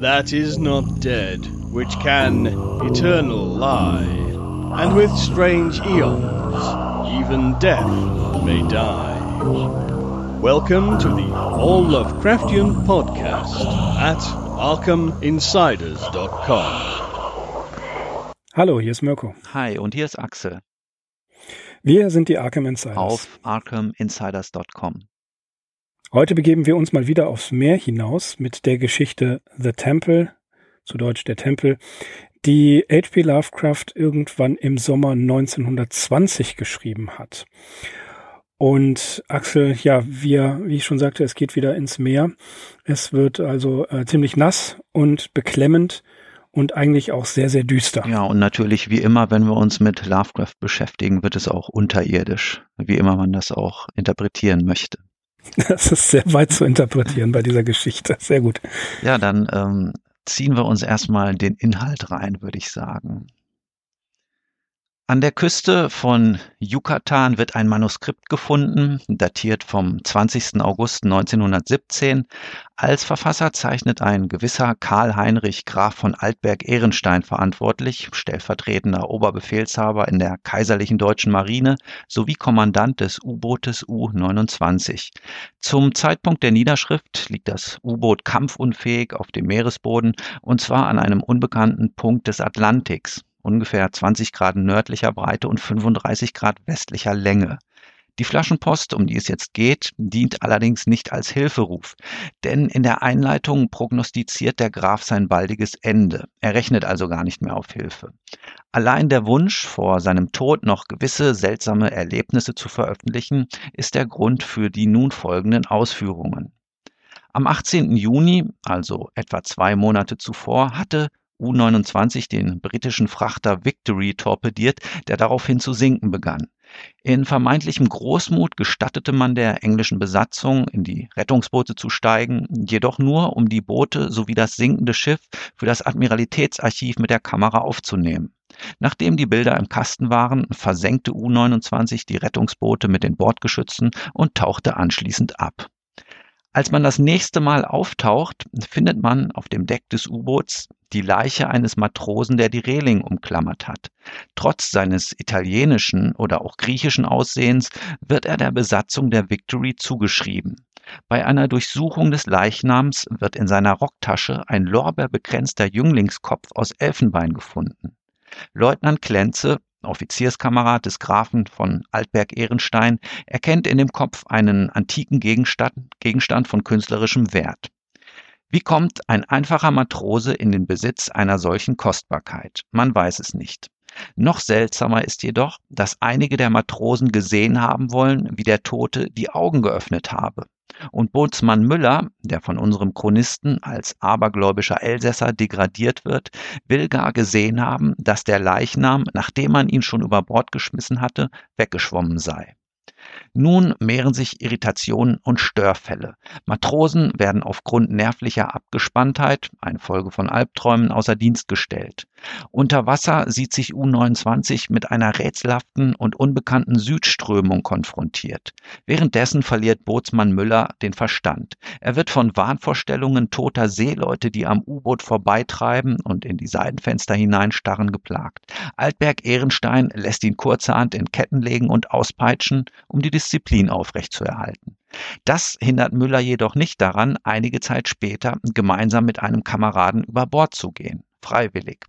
that is not dead, which can eternal lie, and with strange eons, even death may die. Welcome to the All Lovecraftian Podcast at ArkhamInsiders.com. Hallo, hier ist Mirko. Hi, und hier ist Axel. Wir sind die Arkham Insiders. Auf ArkhamInsiders.com. Heute begeben wir uns mal wieder aufs Meer hinaus mit der Geschichte The Temple, zu Deutsch der Tempel, die H.P. Lovecraft irgendwann im Sommer 1920 geschrieben hat. Und Axel, ja, wir, wie ich schon sagte, es geht wieder ins Meer. Es wird also äh, ziemlich nass und beklemmend und eigentlich auch sehr, sehr düster. Ja, und natürlich, wie immer, wenn wir uns mit Lovecraft beschäftigen, wird es auch unterirdisch, wie immer man das auch interpretieren möchte. Das ist sehr weit zu interpretieren bei dieser Geschichte. Sehr gut. Ja, dann ähm, ziehen wir uns erstmal den Inhalt rein, würde ich sagen. An der Küste von Yucatan wird ein Manuskript gefunden, datiert vom 20. August 1917. Als Verfasser zeichnet ein gewisser Karl Heinrich Graf von Altberg-Ehrenstein verantwortlich, stellvertretender Oberbefehlshaber in der Kaiserlichen Deutschen Marine sowie Kommandant des U-Bootes U-29. Zum Zeitpunkt der Niederschrift liegt das U-Boot kampfunfähig auf dem Meeresboden und zwar an einem unbekannten Punkt des Atlantiks ungefähr 20 Grad nördlicher Breite und 35 Grad westlicher Länge. Die Flaschenpost, um die es jetzt geht, dient allerdings nicht als Hilferuf, denn in der Einleitung prognostiziert der Graf sein baldiges Ende. Er rechnet also gar nicht mehr auf Hilfe. Allein der Wunsch, vor seinem Tod noch gewisse seltsame Erlebnisse zu veröffentlichen, ist der Grund für die nun folgenden Ausführungen. Am 18. Juni, also etwa zwei Monate zuvor, hatte U-29 den britischen Frachter Victory torpediert, der daraufhin zu sinken begann. In vermeintlichem Großmut gestattete man der englischen Besatzung, in die Rettungsboote zu steigen, jedoch nur, um die Boote sowie das sinkende Schiff für das Admiralitätsarchiv mit der Kamera aufzunehmen. Nachdem die Bilder im Kasten waren, versenkte U-29 die Rettungsboote mit den Bordgeschützen und tauchte anschließend ab. Als man das nächste Mal auftaucht, findet man auf dem Deck des U-Boots die Leiche eines Matrosen, der die Reling umklammert hat. Trotz seines italienischen oder auch griechischen Aussehens wird er der Besatzung der Victory zugeschrieben. Bei einer Durchsuchung des Leichnams wird in seiner Rocktasche ein lorbeerbekränzter Jünglingskopf aus Elfenbein gefunden. Leutnant Klenze Offizierskamerad des Grafen von Altberg-Ehrenstein, erkennt in dem Kopf einen antiken Gegenstand, Gegenstand von künstlerischem Wert. Wie kommt ein einfacher Matrose in den Besitz einer solchen Kostbarkeit? Man weiß es nicht. Noch seltsamer ist jedoch, dass einige der Matrosen gesehen haben wollen, wie der Tote die Augen geöffnet habe. Und Bootsmann Müller, der von unserem Chronisten als abergläubischer Elsässer degradiert wird, will gar gesehen haben, dass der Leichnam, nachdem man ihn schon über Bord geschmissen hatte, weggeschwommen sei. Nun mehren sich Irritationen und Störfälle. Matrosen werden aufgrund nervlicher Abgespanntheit, eine Folge von Albträumen, außer Dienst gestellt. Unter Wasser sieht sich U-29 mit einer rätselhaften und unbekannten Südströmung konfrontiert. Währenddessen verliert Bootsmann Müller den Verstand. Er wird von Wahnvorstellungen toter Seeleute, die am U-Boot vorbeitreiben und in die Seitenfenster hineinstarren, geplagt. Altberg Ehrenstein lässt ihn kurzerhand in Ketten legen und auspeitschen, um die Disziplin aufrechtzuerhalten. Das hindert Müller jedoch nicht daran, einige Zeit später gemeinsam mit einem Kameraden über Bord zu gehen. Freiwillig.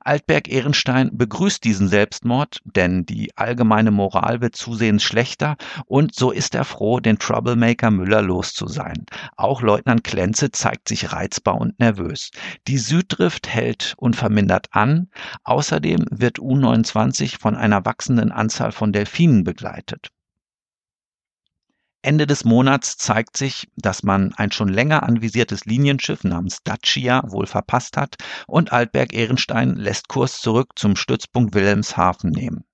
Altberg Ehrenstein begrüßt diesen Selbstmord, denn die allgemeine Moral wird zusehends schlechter und so ist er froh, den Troublemaker Müller los zu sein. Auch Leutnant Klenze zeigt sich reizbar und nervös. Die Süddrift hält unvermindert an. Außerdem wird U29 von einer wachsenden Anzahl von Delfinen begleitet. Ende des Monats zeigt sich, dass man ein schon länger anvisiertes Linienschiff namens Dacia wohl verpasst hat und Altberg Ehrenstein lässt Kurs zurück zum Stützpunkt Wilhelmshaven nehmen.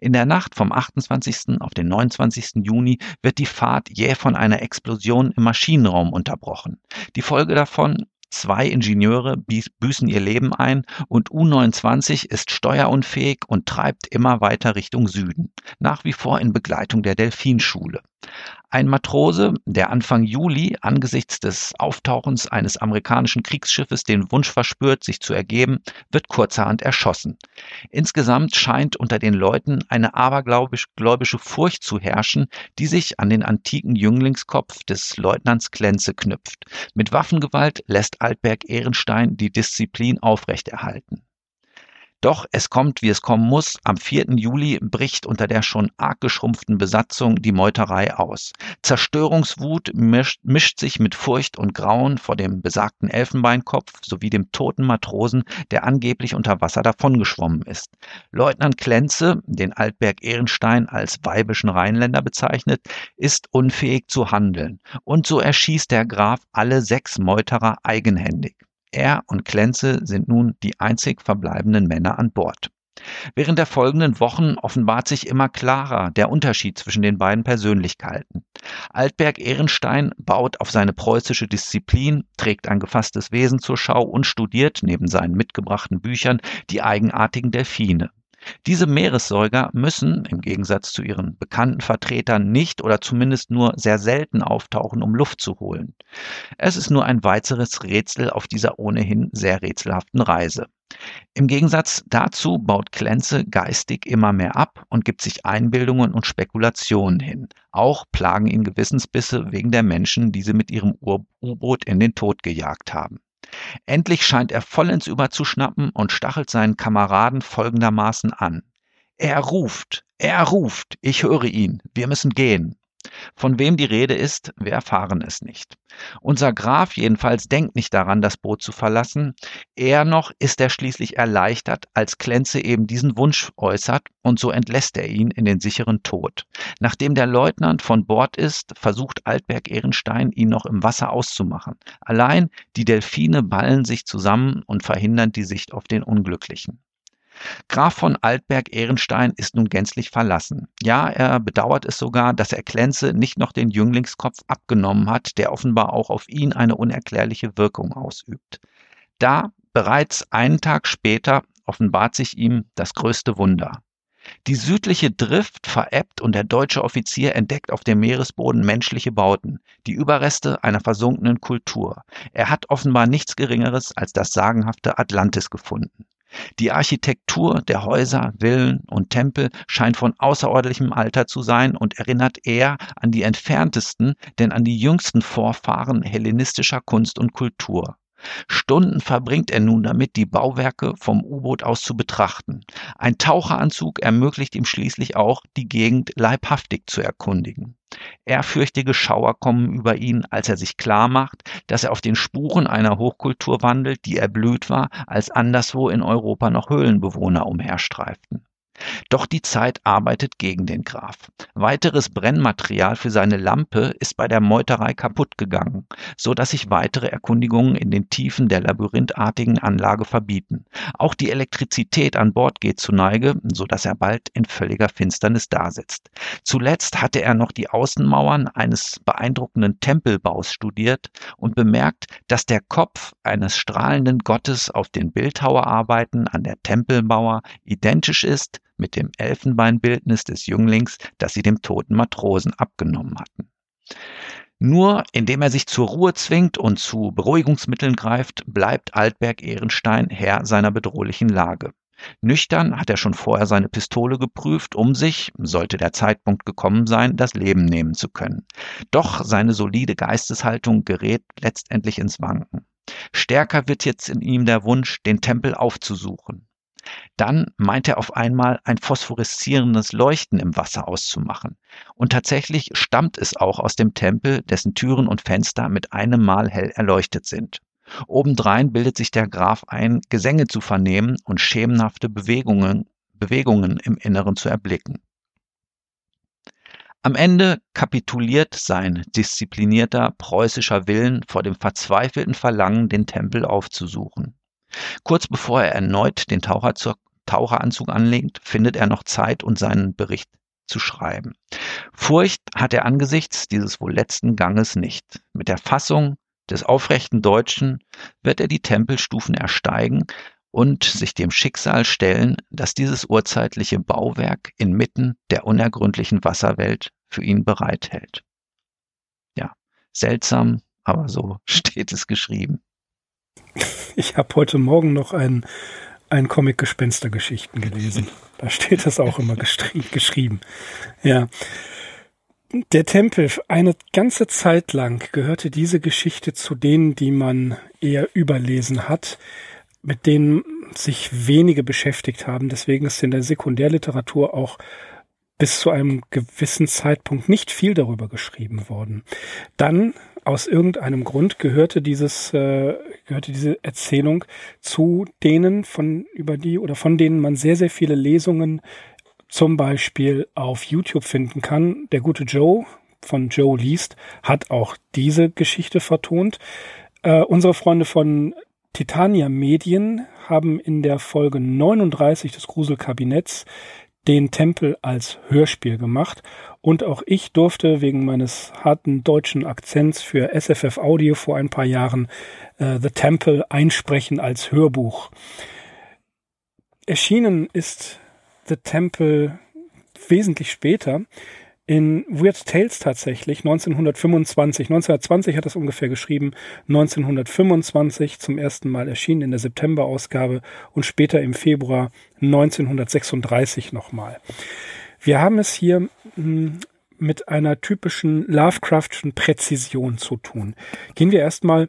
In der Nacht vom 28. auf den 29. Juni wird die Fahrt jäh von einer Explosion im Maschinenraum unterbrochen. Die Folge davon Zwei Ingenieure büßen ihr Leben ein und U-29 ist steuerunfähig und treibt immer weiter Richtung Süden, nach wie vor in Begleitung der Delfinschule. Ein Matrose, der Anfang Juli angesichts des Auftauchens eines amerikanischen Kriegsschiffes den Wunsch verspürt, sich zu ergeben, wird kurzerhand erschossen. Insgesamt scheint unter den Leuten eine abergläubische Furcht zu herrschen, die sich an den antiken Jünglingskopf des Leutnants Klenze knüpft. Mit Waffengewalt lässt Altberg Ehrenstein die Disziplin aufrechterhalten. Doch es kommt, wie es kommen muss. Am 4. Juli bricht unter der schon arg geschrumpften Besatzung die Meuterei aus. Zerstörungswut mischt, mischt sich mit Furcht und Grauen vor dem besagten Elfenbeinkopf sowie dem toten Matrosen, der angeblich unter Wasser davongeschwommen ist. Leutnant Klenze, den Altberg Ehrenstein als weibischen Rheinländer bezeichnet, ist unfähig zu handeln. Und so erschießt der Graf alle sechs Meuterer eigenhändig. Er und Klenze sind nun die einzig verbleibenden Männer an Bord. Während der folgenden Wochen offenbart sich immer klarer der Unterschied zwischen den beiden Persönlichkeiten. Altberg Ehrenstein baut auf seine preußische Disziplin, trägt ein gefasstes Wesen zur Schau und studiert neben seinen mitgebrachten Büchern die eigenartigen Delfine. Diese Meeressäuger müssen, im Gegensatz zu ihren bekannten Vertretern, nicht oder zumindest nur sehr selten auftauchen, um Luft zu holen. Es ist nur ein weiteres Rätsel auf dieser ohnehin sehr rätselhaften Reise. Im Gegensatz dazu baut Klenze geistig immer mehr ab und gibt sich Einbildungen und Spekulationen hin. Auch plagen ihn Gewissensbisse wegen der Menschen, die sie mit ihrem U-Boot in den Tod gejagt haben. Endlich scheint er vollends überzuschnappen und stachelt seinen Kameraden folgendermaßen an. Er ruft, er ruft, ich höre ihn, wir müssen gehen. Von wem die Rede ist, wir erfahren es nicht. Unser Graf jedenfalls denkt nicht daran, das Boot zu verlassen. Eher noch ist er schließlich erleichtert, als Klenze eben diesen Wunsch äußert, und so entlässt er ihn in den sicheren Tod. Nachdem der Leutnant von Bord ist, versucht Altberg Ehrenstein, ihn noch im Wasser auszumachen. Allein die Delfine ballen sich zusammen und verhindern die Sicht auf den Unglücklichen. Graf von Altberg-Ehrenstein ist nun gänzlich verlassen. Ja, er bedauert es sogar, dass er Klenze nicht noch den Jünglingskopf abgenommen hat, der offenbar auch auf ihn eine unerklärliche Wirkung ausübt. Da, bereits einen Tag später, offenbart sich ihm das größte Wunder. Die südliche Drift verebbt und der deutsche Offizier entdeckt auf dem Meeresboden menschliche Bauten, die Überreste einer versunkenen Kultur. Er hat offenbar nichts Geringeres als das sagenhafte Atlantis gefunden. Die Architektur der Häuser, Villen und Tempel scheint von außerordentlichem Alter zu sein und erinnert eher an die entferntesten, denn an die jüngsten Vorfahren hellenistischer Kunst und Kultur. Stunden verbringt er nun damit, die Bauwerke vom U-Boot aus zu betrachten. Ein Taucheranzug ermöglicht ihm schließlich auch, die Gegend leibhaftig zu erkundigen. Ehrfürchtige Schauer kommen über ihn, als er sich klar macht, dass er auf den Spuren einer Hochkultur wandelt, die erblüht war, als anderswo in Europa noch Höhlenbewohner umherstreiften. Doch die Zeit arbeitet gegen den Graf. Weiteres Brennmaterial für seine Lampe ist bei der Meuterei kaputt gegangen, so dass sich weitere Erkundigungen in den Tiefen der labyrinthartigen Anlage verbieten. Auch die Elektrizität an Bord geht zu Neige, so dass er bald in völliger Finsternis dasitzt. Zuletzt hatte er noch die Außenmauern eines beeindruckenden Tempelbaus studiert und bemerkt, dass der Kopf eines strahlenden Gottes auf den Bildhauerarbeiten an der Tempelmauer identisch ist mit dem Elfenbeinbildnis des Jünglings, das sie dem toten Matrosen abgenommen hatten. Nur indem er sich zur Ruhe zwingt und zu Beruhigungsmitteln greift, bleibt Altberg Ehrenstein Herr seiner bedrohlichen Lage. Nüchtern hat er schon vorher seine Pistole geprüft, um sich, sollte der Zeitpunkt gekommen sein, das Leben nehmen zu können. Doch seine solide Geisteshaltung gerät letztendlich ins Wanken. Stärker wird jetzt in ihm der Wunsch, den Tempel aufzusuchen. Dann meint er auf einmal ein phosphoreszierendes Leuchten im Wasser auszumachen. Und tatsächlich stammt es auch aus dem Tempel, dessen Türen und Fenster mit einem Mal hell erleuchtet sind. Obendrein bildet sich der Graf ein, Gesänge zu vernehmen und schemenhafte Bewegungen, Bewegungen im Inneren zu erblicken. Am Ende kapituliert sein disziplinierter preußischer Willen vor dem verzweifelten Verlangen, den Tempel aufzusuchen. Kurz bevor er erneut den Taucheranzug anlegt, findet er noch Zeit, und seinen Bericht zu schreiben. Furcht hat er angesichts dieses wohl letzten Ganges nicht. Mit der Fassung des aufrechten Deutschen wird er die Tempelstufen ersteigen und sich dem Schicksal stellen, das dieses urzeitliche Bauwerk inmitten der unergründlichen Wasserwelt für ihn bereithält. Seltsam, aber so steht es geschrieben. Ich habe heute Morgen noch ein, ein Comic Gespenstergeschichten gelesen. Da steht das auch immer geschrieben. Ja. Der Tempel, eine ganze Zeit lang gehörte diese Geschichte zu denen, die man eher überlesen hat, mit denen sich wenige beschäftigt haben. Deswegen ist in der Sekundärliteratur auch bis zu einem gewissen Zeitpunkt nicht viel darüber geschrieben worden. Dann aus irgendeinem Grund gehörte dieses äh, gehörte diese Erzählung zu denen von über die oder von denen man sehr sehr viele Lesungen zum Beispiel auf YouTube finden kann. Der gute Joe von Joe liest hat auch diese Geschichte vertont. Äh, unsere Freunde von Titania Medien haben in der Folge 39 des Gruselkabinetts den Tempel als Hörspiel gemacht und auch ich durfte wegen meines harten deutschen Akzents für SFF Audio vor ein paar Jahren äh, The Temple einsprechen als Hörbuch. Erschienen ist The Temple wesentlich später in Weird Tales tatsächlich 1925. 1920 hat es ungefähr geschrieben, 1925 zum ersten Mal erschienen in der September-Ausgabe und später im Februar 1936 nochmal. Wir haben es hier hm, mit einer typischen Lovecraftschen Präzision zu tun. Gehen wir erstmal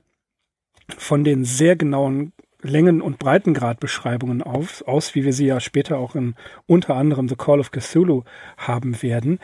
von den sehr genauen Längen- und Breitengradbeschreibungen auf, aus, wie wir sie ja später auch in unter anderem The Call of Cthulhu haben werden.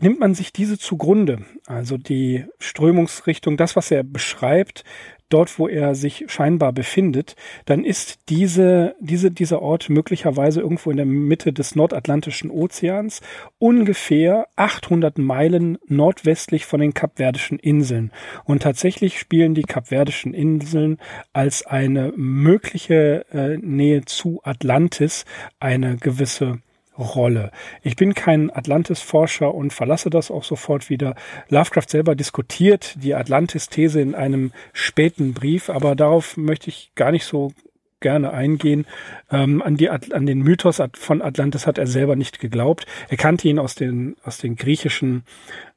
Nimmt man sich diese zugrunde, also die Strömungsrichtung, das, was er beschreibt, dort, wo er sich scheinbar befindet, dann ist diese, diese, dieser Ort möglicherweise irgendwo in der Mitte des Nordatlantischen Ozeans, ungefähr 800 Meilen nordwestlich von den Kapverdischen Inseln. Und tatsächlich spielen die Kapverdischen Inseln als eine mögliche äh, Nähe zu Atlantis eine gewisse Rolle. Ich bin kein Atlantis-Forscher und verlasse das auch sofort wieder. Lovecraft selber diskutiert die Atlantis-These in einem späten Brief, aber darauf möchte ich gar nicht so gerne eingehen. Ähm, an, die, an den Mythos von Atlantis hat er selber nicht geglaubt. Er kannte ihn aus den, aus den griechischen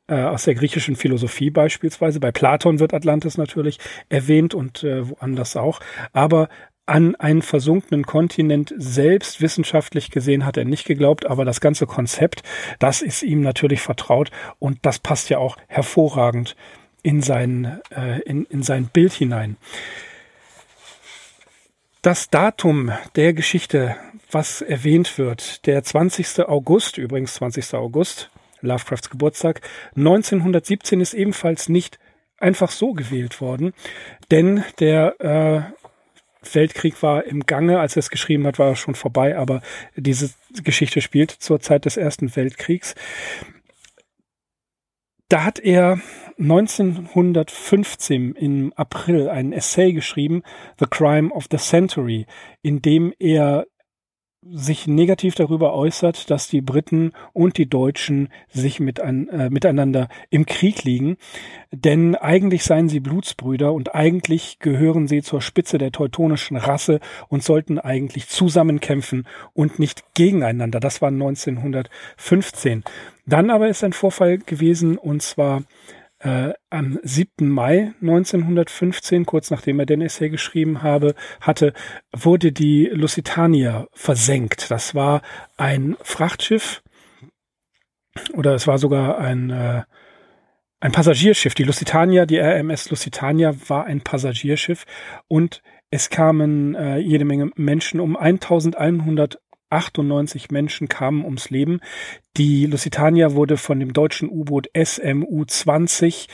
äh, aus der griechischen Philosophie beispielsweise. Bei Platon wird Atlantis natürlich erwähnt und äh, woanders auch. Aber an einen versunkenen Kontinent selbst wissenschaftlich gesehen hat er nicht geglaubt, aber das ganze Konzept, das ist ihm natürlich vertraut und das passt ja auch hervorragend in sein, äh, in, in sein Bild hinein. Das Datum der Geschichte, was erwähnt wird, der 20. August, übrigens 20. August, Lovecrafts Geburtstag, 1917 ist ebenfalls nicht einfach so gewählt worden, denn der äh, Weltkrieg war im Gange, als er es geschrieben hat, war er schon vorbei, aber diese Geschichte spielt zur Zeit des Ersten Weltkriegs. Da hat er 1915 im April einen Essay geschrieben, The Crime of the Century, in dem er sich negativ darüber äußert, dass die Briten und die Deutschen sich mit ein, äh, miteinander im Krieg liegen. Denn eigentlich seien sie Blutsbrüder und eigentlich gehören sie zur Spitze der teutonischen Rasse und sollten eigentlich zusammenkämpfen und nicht gegeneinander. Das war 1915. Dann aber ist ein Vorfall gewesen und zwar äh, am 7. Mai 1915, kurz nachdem er den Essay geschrieben habe, hatte, wurde die Lusitania versenkt. Das war ein Frachtschiff oder es war sogar ein, äh, ein Passagierschiff. Die Lusitania, die RMS Lusitania war ein Passagierschiff und es kamen äh, jede Menge Menschen um 1100 98 Menschen kamen ums Leben. Die Lusitania wurde von dem deutschen U-Boot SMU 20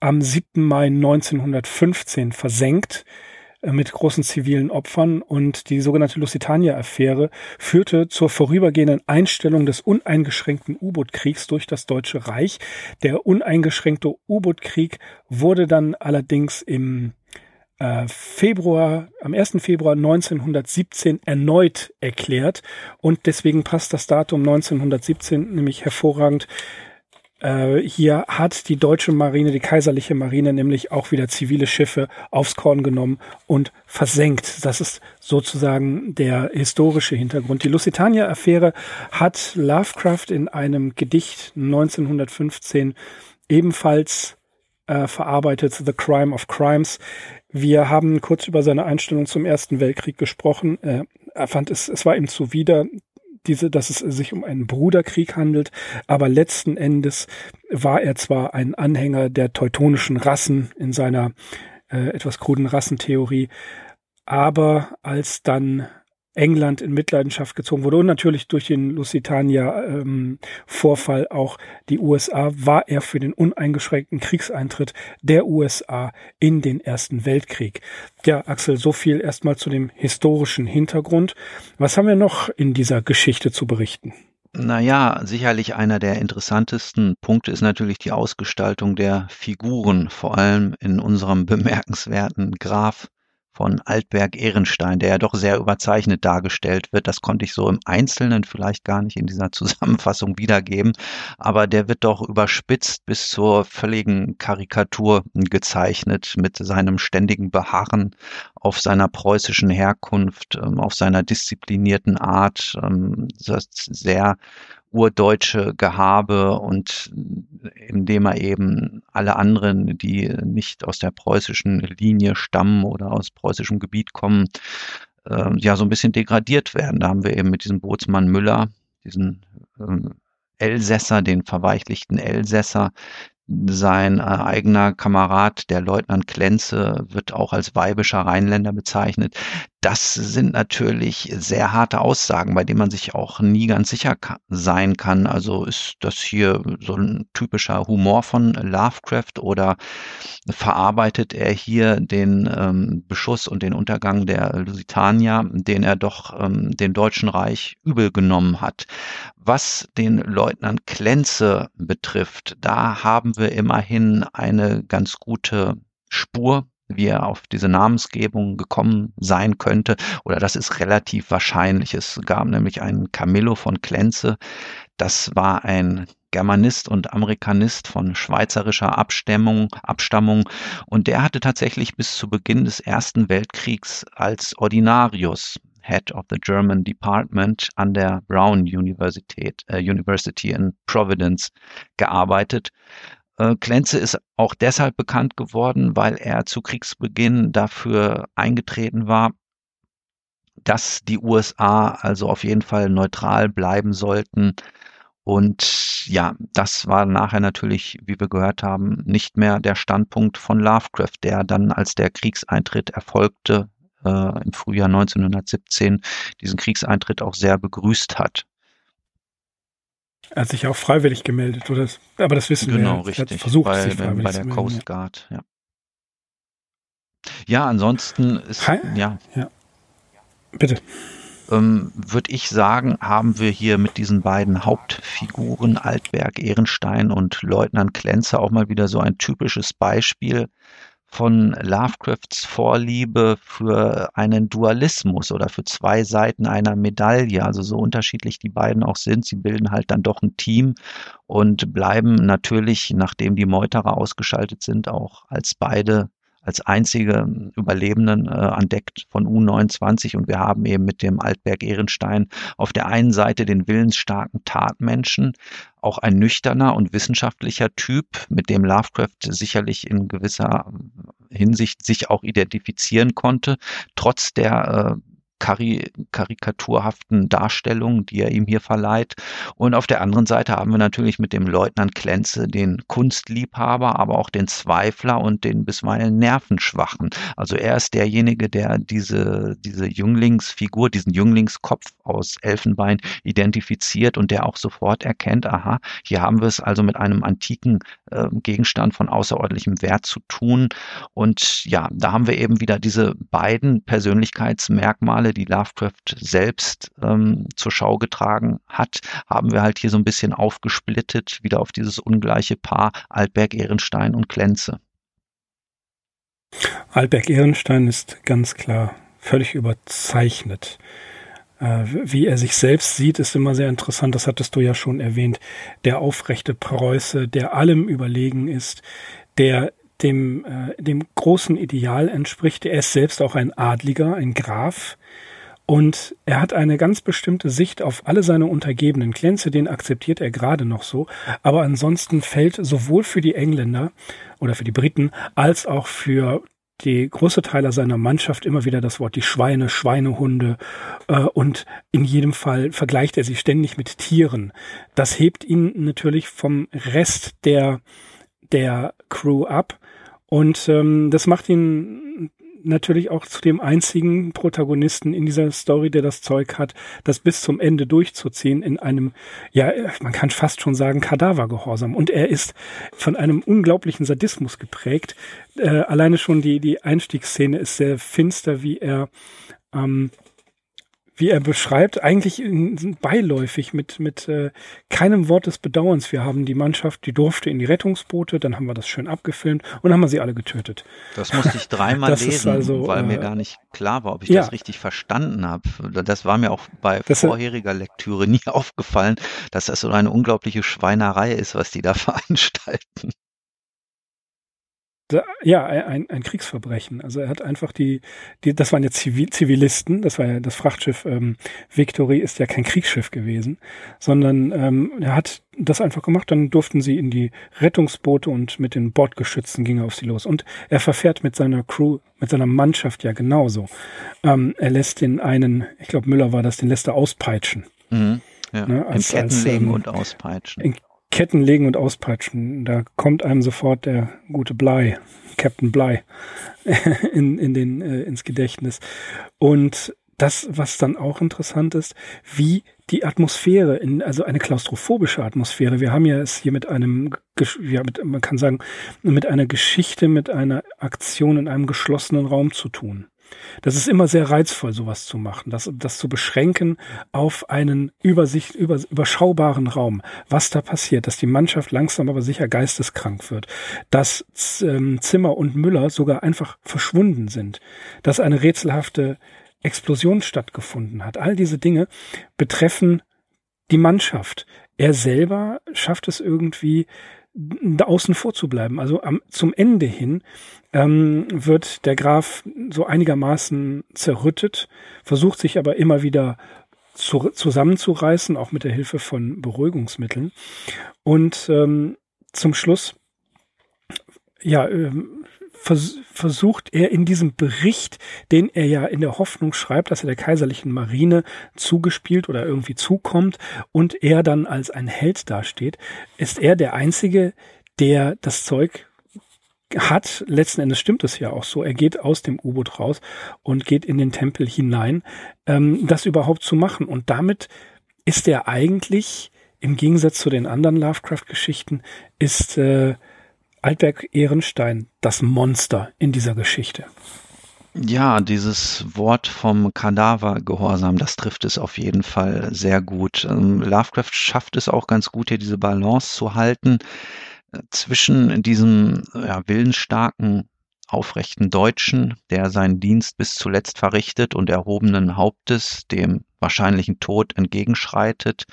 am 7. Mai 1915 versenkt äh, mit großen zivilen Opfern und die sogenannte Lusitania-Affäre führte zur vorübergehenden Einstellung des uneingeschränkten U-Boot-Kriegs durch das Deutsche Reich. Der uneingeschränkte U-Boot-Krieg wurde dann allerdings im Februar, am 1. Februar 1917 erneut erklärt und deswegen passt das Datum 1917 nämlich hervorragend. Äh, hier hat die deutsche Marine, die kaiserliche Marine nämlich auch wieder zivile Schiffe aufs Korn genommen und versenkt. Das ist sozusagen der historische Hintergrund. Die Lusitania-Affäre hat Lovecraft in einem Gedicht 1915 ebenfalls äh, verarbeitet, The Crime of Crimes. Wir haben kurz über seine Einstellung zum Ersten Weltkrieg gesprochen. Er fand es, es war ihm zuwider, diese, dass es sich um einen Bruderkrieg handelt, aber letzten Endes war er zwar ein Anhänger der teutonischen Rassen in seiner äh, etwas kruden Rassentheorie, aber als dann England in Mitleidenschaft gezogen wurde und natürlich durch den Lusitania-Vorfall ähm, auch die USA, war er für den uneingeschränkten Kriegseintritt der USA in den Ersten Weltkrieg. Ja, Axel, so viel erstmal zu dem historischen Hintergrund. Was haben wir noch in dieser Geschichte zu berichten? Naja, sicherlich einer der interessantesten Punkte ist natürlich die Ausgestaltung der Figuren, vor allem in unserem bemerkenswerten Graf von Altberg-Ehrenstein, der ja doch sehr überzeichnet dargestellt wird. Das konnte ich so im Einzelnen vielleicht gar nicht in dieser Zusammenfassung wiedergeben, aber der wird doch überspitzt bis zur völligen Karikatur gezeichnet mit seinem ständigen Beharren auf seiner preußischen Herkunft, ähm, auf seiner disziplinierten Art, ähm, das sehr urdeutsche Gehabe und indem er eben alle anderen, die nicht aus der preußischen Linie stammen oder aus preußischem Gebiet kommen, äh, ja so ein bisschen degradiert werden. Da haben wir eben mit diesem Bootsmann Müller, diesen äh, Elsässer, den verweichlichten Elsässer, sein äh, eigener Kamerad, der Leutnant Klenze, wird auch als weibischer Rheinländer bezeichnet. Das sind natürlich sehr harte Aussagen, bei denen man sich auch nie ganz sicher sein kann. Also ist das hier so ein typischer Humor von Lovecraft oder verarbeitet er hier den ähm, Beschuss und den Untergang der Lusitania, den er doch ähm, dem Deutschen Reich übel genommen hat? Was den Leutnant Klenze betrifft, da haben wir immerhin eine ganz gute Spur wie er auf diese Namensgebung gekommen sein könnte, oder das ist relativ wahrscheinlich. Es gab nämlich einen Camillo von Klenze, das war ein Germanist und Amerikanist von schweizerischer Abstammung, Abstammung und der hatte tatsächlich bis zu Beginn des Ersten Weltkriegs als Ordinarius Head of the German Department an der Brown Universität, äh, University in Providence gearbeitet. Äh, Klenze ist auch deshalb bekannt geworden, weil er zu Kriegsbeginn dafür eingetreten war, dass die USA also auf jeden Fall neutral bleiben sollten. Und ja, das war nachher natürlich, wie wir gehört haben, nicht mehr der Standpunkt von Lovecraft, der dann, als der Kriegseintritt erfolgte, äh, im Frühjahr 1917, diesen Kriegseintritt auch sehr begrüßt hat. Er hat sich auch freiwillig gemeldet, oder? Aber das wissen genau, wir. Genau, richtig. Er hat versucht, bei, sich freiwillig bei der zu Coast Guard, ja. Ja, ansonsten ist, Hi? ja. ja. Bitte. Ähm, Würde ich sagen, haben wir hier mit diesen beiden Hauptfiguren, Altberg, Ehrenstein und Leutnant Klenze, auch mal wieder so ein typisches Beispiel von Lovecrafts Vorliebe für einen Dualismus oder für zwei Seiten einer Medaille. Also so unterschiedlich die beiden auch sind, sie bilden halt dann doch ein Team und bleiben natürlich, nachdem die Meuterer ausgeschaltet sind, auch als beide als einzige Überlebenden äh, an Deck von U29 und wir haben eben mit dem Altberg Ehrenstein auf der einen Seite den willensstarken Tatmenschen, auch ein nüchterner und wissenschaftlicher Typ, mit dem Lovecraft sicherlich in gewisser Hinsicht sich auch identifizieren konnte, trotz der äh, Kari karikaturhaften Darstellungen, die er ihm hier verleiht. Und auf der anderen Seite haben wir natürlich mit dem Leutnant Klenze den Kunstliebhaber, aber auch den Zweifler und den bisweilen Nervenschwachen. Also er ist derjenige, der diese, diese Jünglingsfigur, diesen Jünglingskopf aus Elfenbein identifiziert und der auch sofort erkennt, aha, hier haben wir es also mit einem antiken äh, Gegenstand von außerordentlichem Wert zu tun. Und ja, da haben wir eben wieder diese beiden Persönlichkeitsmerkmale, Merkmale, die Lovecraft selbst ähm, zur Schau getragen hat, haben wir halt hier so ein bisschen aufgesplittet, wieder auf dieses ungleiche Paar Altberg, Ehrenstein und Klenze. Altberg Ehrenstein ist ganz klar völlig überzeichnet. Äh, wie er sich selbst sieht, ist immer sehr interessant. Das hattest du ja schon erwähnt. Der aufrechte Preuße, der allem überlegen ist, der dem, äh, dem großen Ideal entspricht. Er ist selbst auch ein Adliger, ein Graf, Und er hat eine ganz bestimmte Sicht auf alle seine Untergebenen. Clancy, den akzeptiert er gerade noch so. Aber ansonsten fällt sowohl für die Engländer oder für die Briten als auch für die große Teile seiner Mannschaft immer wieder das Wort die Schweine, Schweinehunde äh, und in jedem Fall vergleicht er sie ständig mit Tieren. Das hebt ihn natürlich vom Rest der der Crew ab und ähm, das macht ihn natürlich auch zu dem einzigen Protagonisten in dieser Story, der das Zeug hat, das bis zum Ende durchzuziehen in einem, ja, man kann fast schon sagen, Kadavergehorsam. Und er ist von einem unglaublichen Sadismus geprägt. Äh, alleine schon die, die Einstiegsszene ist sehr finster, wie er ähm, wie er beschreibt, eigentlich beiläufig mit, mit äh, keinem Wort des Bedauerns. Wir haben die Mannschaft, die durfte in die Rettungsboote, dann haben wir das schön abgefilmt und haben wir sie alle getötet. Das musste ich dreimal lesen, also, weil äh, mir gar nicht klar war, ob ich ja. das richtig verstanden habe. Das war mir auch bei das, vorheriger Lektüre nie aufgefallen, dass das so eine unglaubliche Schweinerei ist, was die da veranstalten ja, ein, ein Kriegsverbrechen. Also er hat einfach die, die das waren ja Zivil, Zivilisten, das war ja das Frachtschiff ähm, Victory ist ja kein Kriegsschiff gewesen, sondern ähm, er hat das einfach gemacht, dann durften sie in die Rettungsboote und mit den Bordgeschützen ging er auf sie los. Und er verfährt mit seiner Crew, mit seiner Mannschaft ja genauso. Ähm, er lässt den einen, ich glaube Müller war das, den lässt er auspeitschen. Mhm. Ja, ne, als, in Ketten legen ähm, und auspeitschen. In, Ketten legen und auspeitschen. Da kommt einem sofort der gute Blei, Captain Blei, in, in den, äh, ins Gedächtnis. Und das, was dann auch interessant ist, wie die Atmosphäre, in, also eine klaustrophobische Atmosphäre. Wir haben ja es hier mit einem, ja, mit, man kann sagen, mit einer Geschichte, mit einer Aktion in einem geschlossenen Raum zu tun. Das ist immer sehr reizvoll, sowas zu machen, das, das zu beschränken auf einen Übersicht, über, überschaubaren Raum, was da passiert, dass die Mannschaft langsam aber sicher geisteskrank wird, dass ähm, Zimmer und Müller sogar einfach verschwunden sind, dass eine rätselhafte Explosion stattgefunden hat. All diese Dinge betreffen die Mannschaft. Er selber schafft es irgendwie, da außen vor zu bleiben. Also am, zum Ende hin ähm, wird der Graf so einigermaßen zerrüttet, versucht sich aber immer wieder zu, zusammenzureißen, auch mit der Hilfe von Beruhigungsmitteln. Und ähm, zum Schluss, ja, ähm, vers versucht er in diesem Bericht, den er ja in der Hoffnung schreibt, dass er der kaiserlichen Marine zugespielt oder irgendwie zukommt und er dann als ein Held dasteht, ist er der Einzige, der das Zeug hat, letzten Endes stimmt es ja auch so, er geht aus dem U-Boot raus und geht in den Tempel hinein, ähm, das überhaupt zu machen. Und damit ist er eigentlich, im Gegensatz zu den anderen Lovecraft-Geschichten, ist äh, Altberg Ehrenstein das Monster in dieser Geschichte. Ja, dieses Wort vom Kadavergehorsam, das trifft es auf jeden Fall sehr gut. Ähm, Lovecraft schafft es auch ganz gut, hier diese Balance zu halten äh, zwischen diesem ja, willensstarken aufrechten Deutschen, der seinen Dienst bis zuletzt verrichtet und erhobenen Hauptes dem wahrscheinlichen Tod entgegenschreitet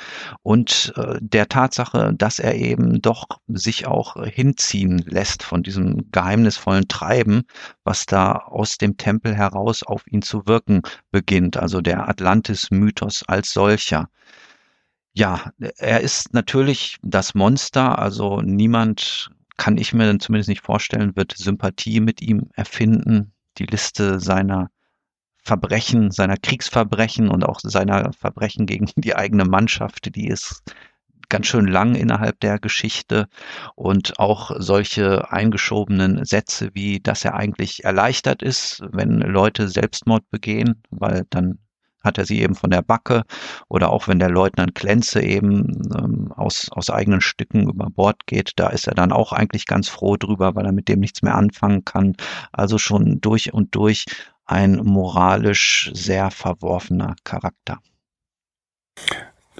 und äh, der Tatsache, dass er eben doch sich auch hinziehen lässt von diesem geheimnisvollen Treiben, was da aus dem Tempel heraus auf ihn zu wirken beginnt, also der Atlantis-Mythos als solcher. Ja, er ist natürlich das Monster, also niemand kann ich mir dann zumindest nicht vorstellen, wird Sympathie mit ihm erfinden. Die Liste seiner Verbrechen, seiner Kriegsverbrechen und auch seiner Verbrechen gegen die eigene Mannschaft, die ist ganz schön lang innerhalb der Geschichte und auch solche eingeschobenen Sätze wie, dass er eigentlich erleichtert ist, wenn Leute Selbstmord begehen, weil dann hat er sie eben von der Backe oder auch wenn der Leutnant Klenze eben ähm, aus, aus eigenen Stücken über Bord geht, da ist er dann auch eigentlich ganz froh drüber, weil er mit dem nichts mehr anfangen kann. Also schon durch und durch ein moralisch sehr verworfener Charakter.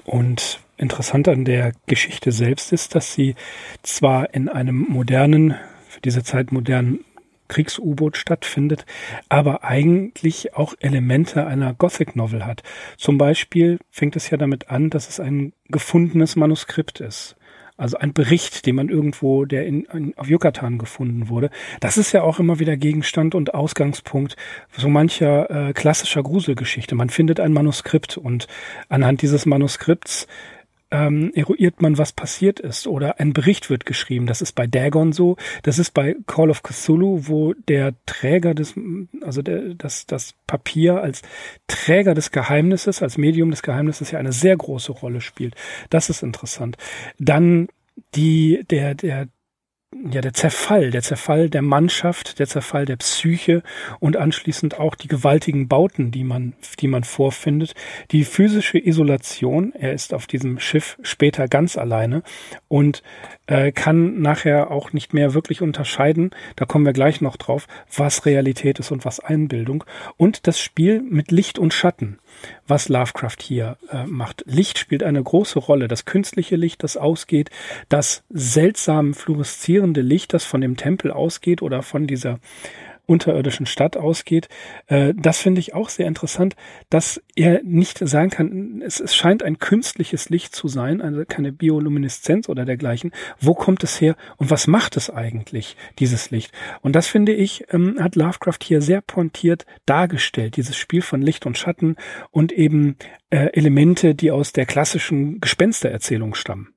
Und interessant an der Geschichte selbst ist, dass sie zwar in einem modernen, für diese Zeit modernen Kriegs-U-Boot stattfindet, aber eigentlich auch Elemente einer Gothic-Novel hat. Zum Beispiel fängt es ja damit an, dass es ein gefundenes Manuskript ist. Also ein Bericht, den man irgendwo, der in, in, auf Yucatan gefunden wurde. Das ist ja auch immer wieder Gegenstand und Ausgangspunkt so mancher äh, klassischer Gruselgeschichte. Man findet ein Manuskript und anhand dieses Manuskripts ähm, eruiert man, was passiert ist. Oder ein Bericht wird geschrieben. Das ist bei Dagon so. Das ist bei Call of Cthulhu, wo der Träger des, also der, das, das Papier als Träger des Geheimnisses, als Medium des Geheimnisses ja eine sehr große Rolle spielt. Das ist interessant. Dann die, der, der, ja, der Zerfall, der Zerfall der Mannschaft, der Zerfall der Psyche und anschließend auch die gewaltigen Bauten, die man, die man vorfindet. Die physische Isolation, er ist auf diesem Schiff später ganz alleine und äh, kann nachher auch nicht mehr wirklich unterscheiden, da kommen wir gleich noch drauf, was Realität ist und was Einbildung. Und das Spiel mit Licht und Schatten was Lovecraft hier äh, macht. Licht spielt eine große Rolle. Das künstliche Licht, das ausgeht, das seltsam fluoreszierende Licht, das von dem Tempel ausgeht oder von dieser unterirdischen Stadt ausgeht. Äh, das finde ich auch sehr interessant, dass er nicht sagen kann, es, es scheint ein künstliches Licht zu sein, also keine Biolumineszenz oder dergleichen. Wo kommt es her und was macht es eigentlich, dieses Licht? Und das finde ich, ähm, hat Lovecraft hier sehr pointiert dargestellt, dieses Spiel von Licht und Schatten und eben äh, Elemente, die aus der klassischen Gespenstererzählung stammen.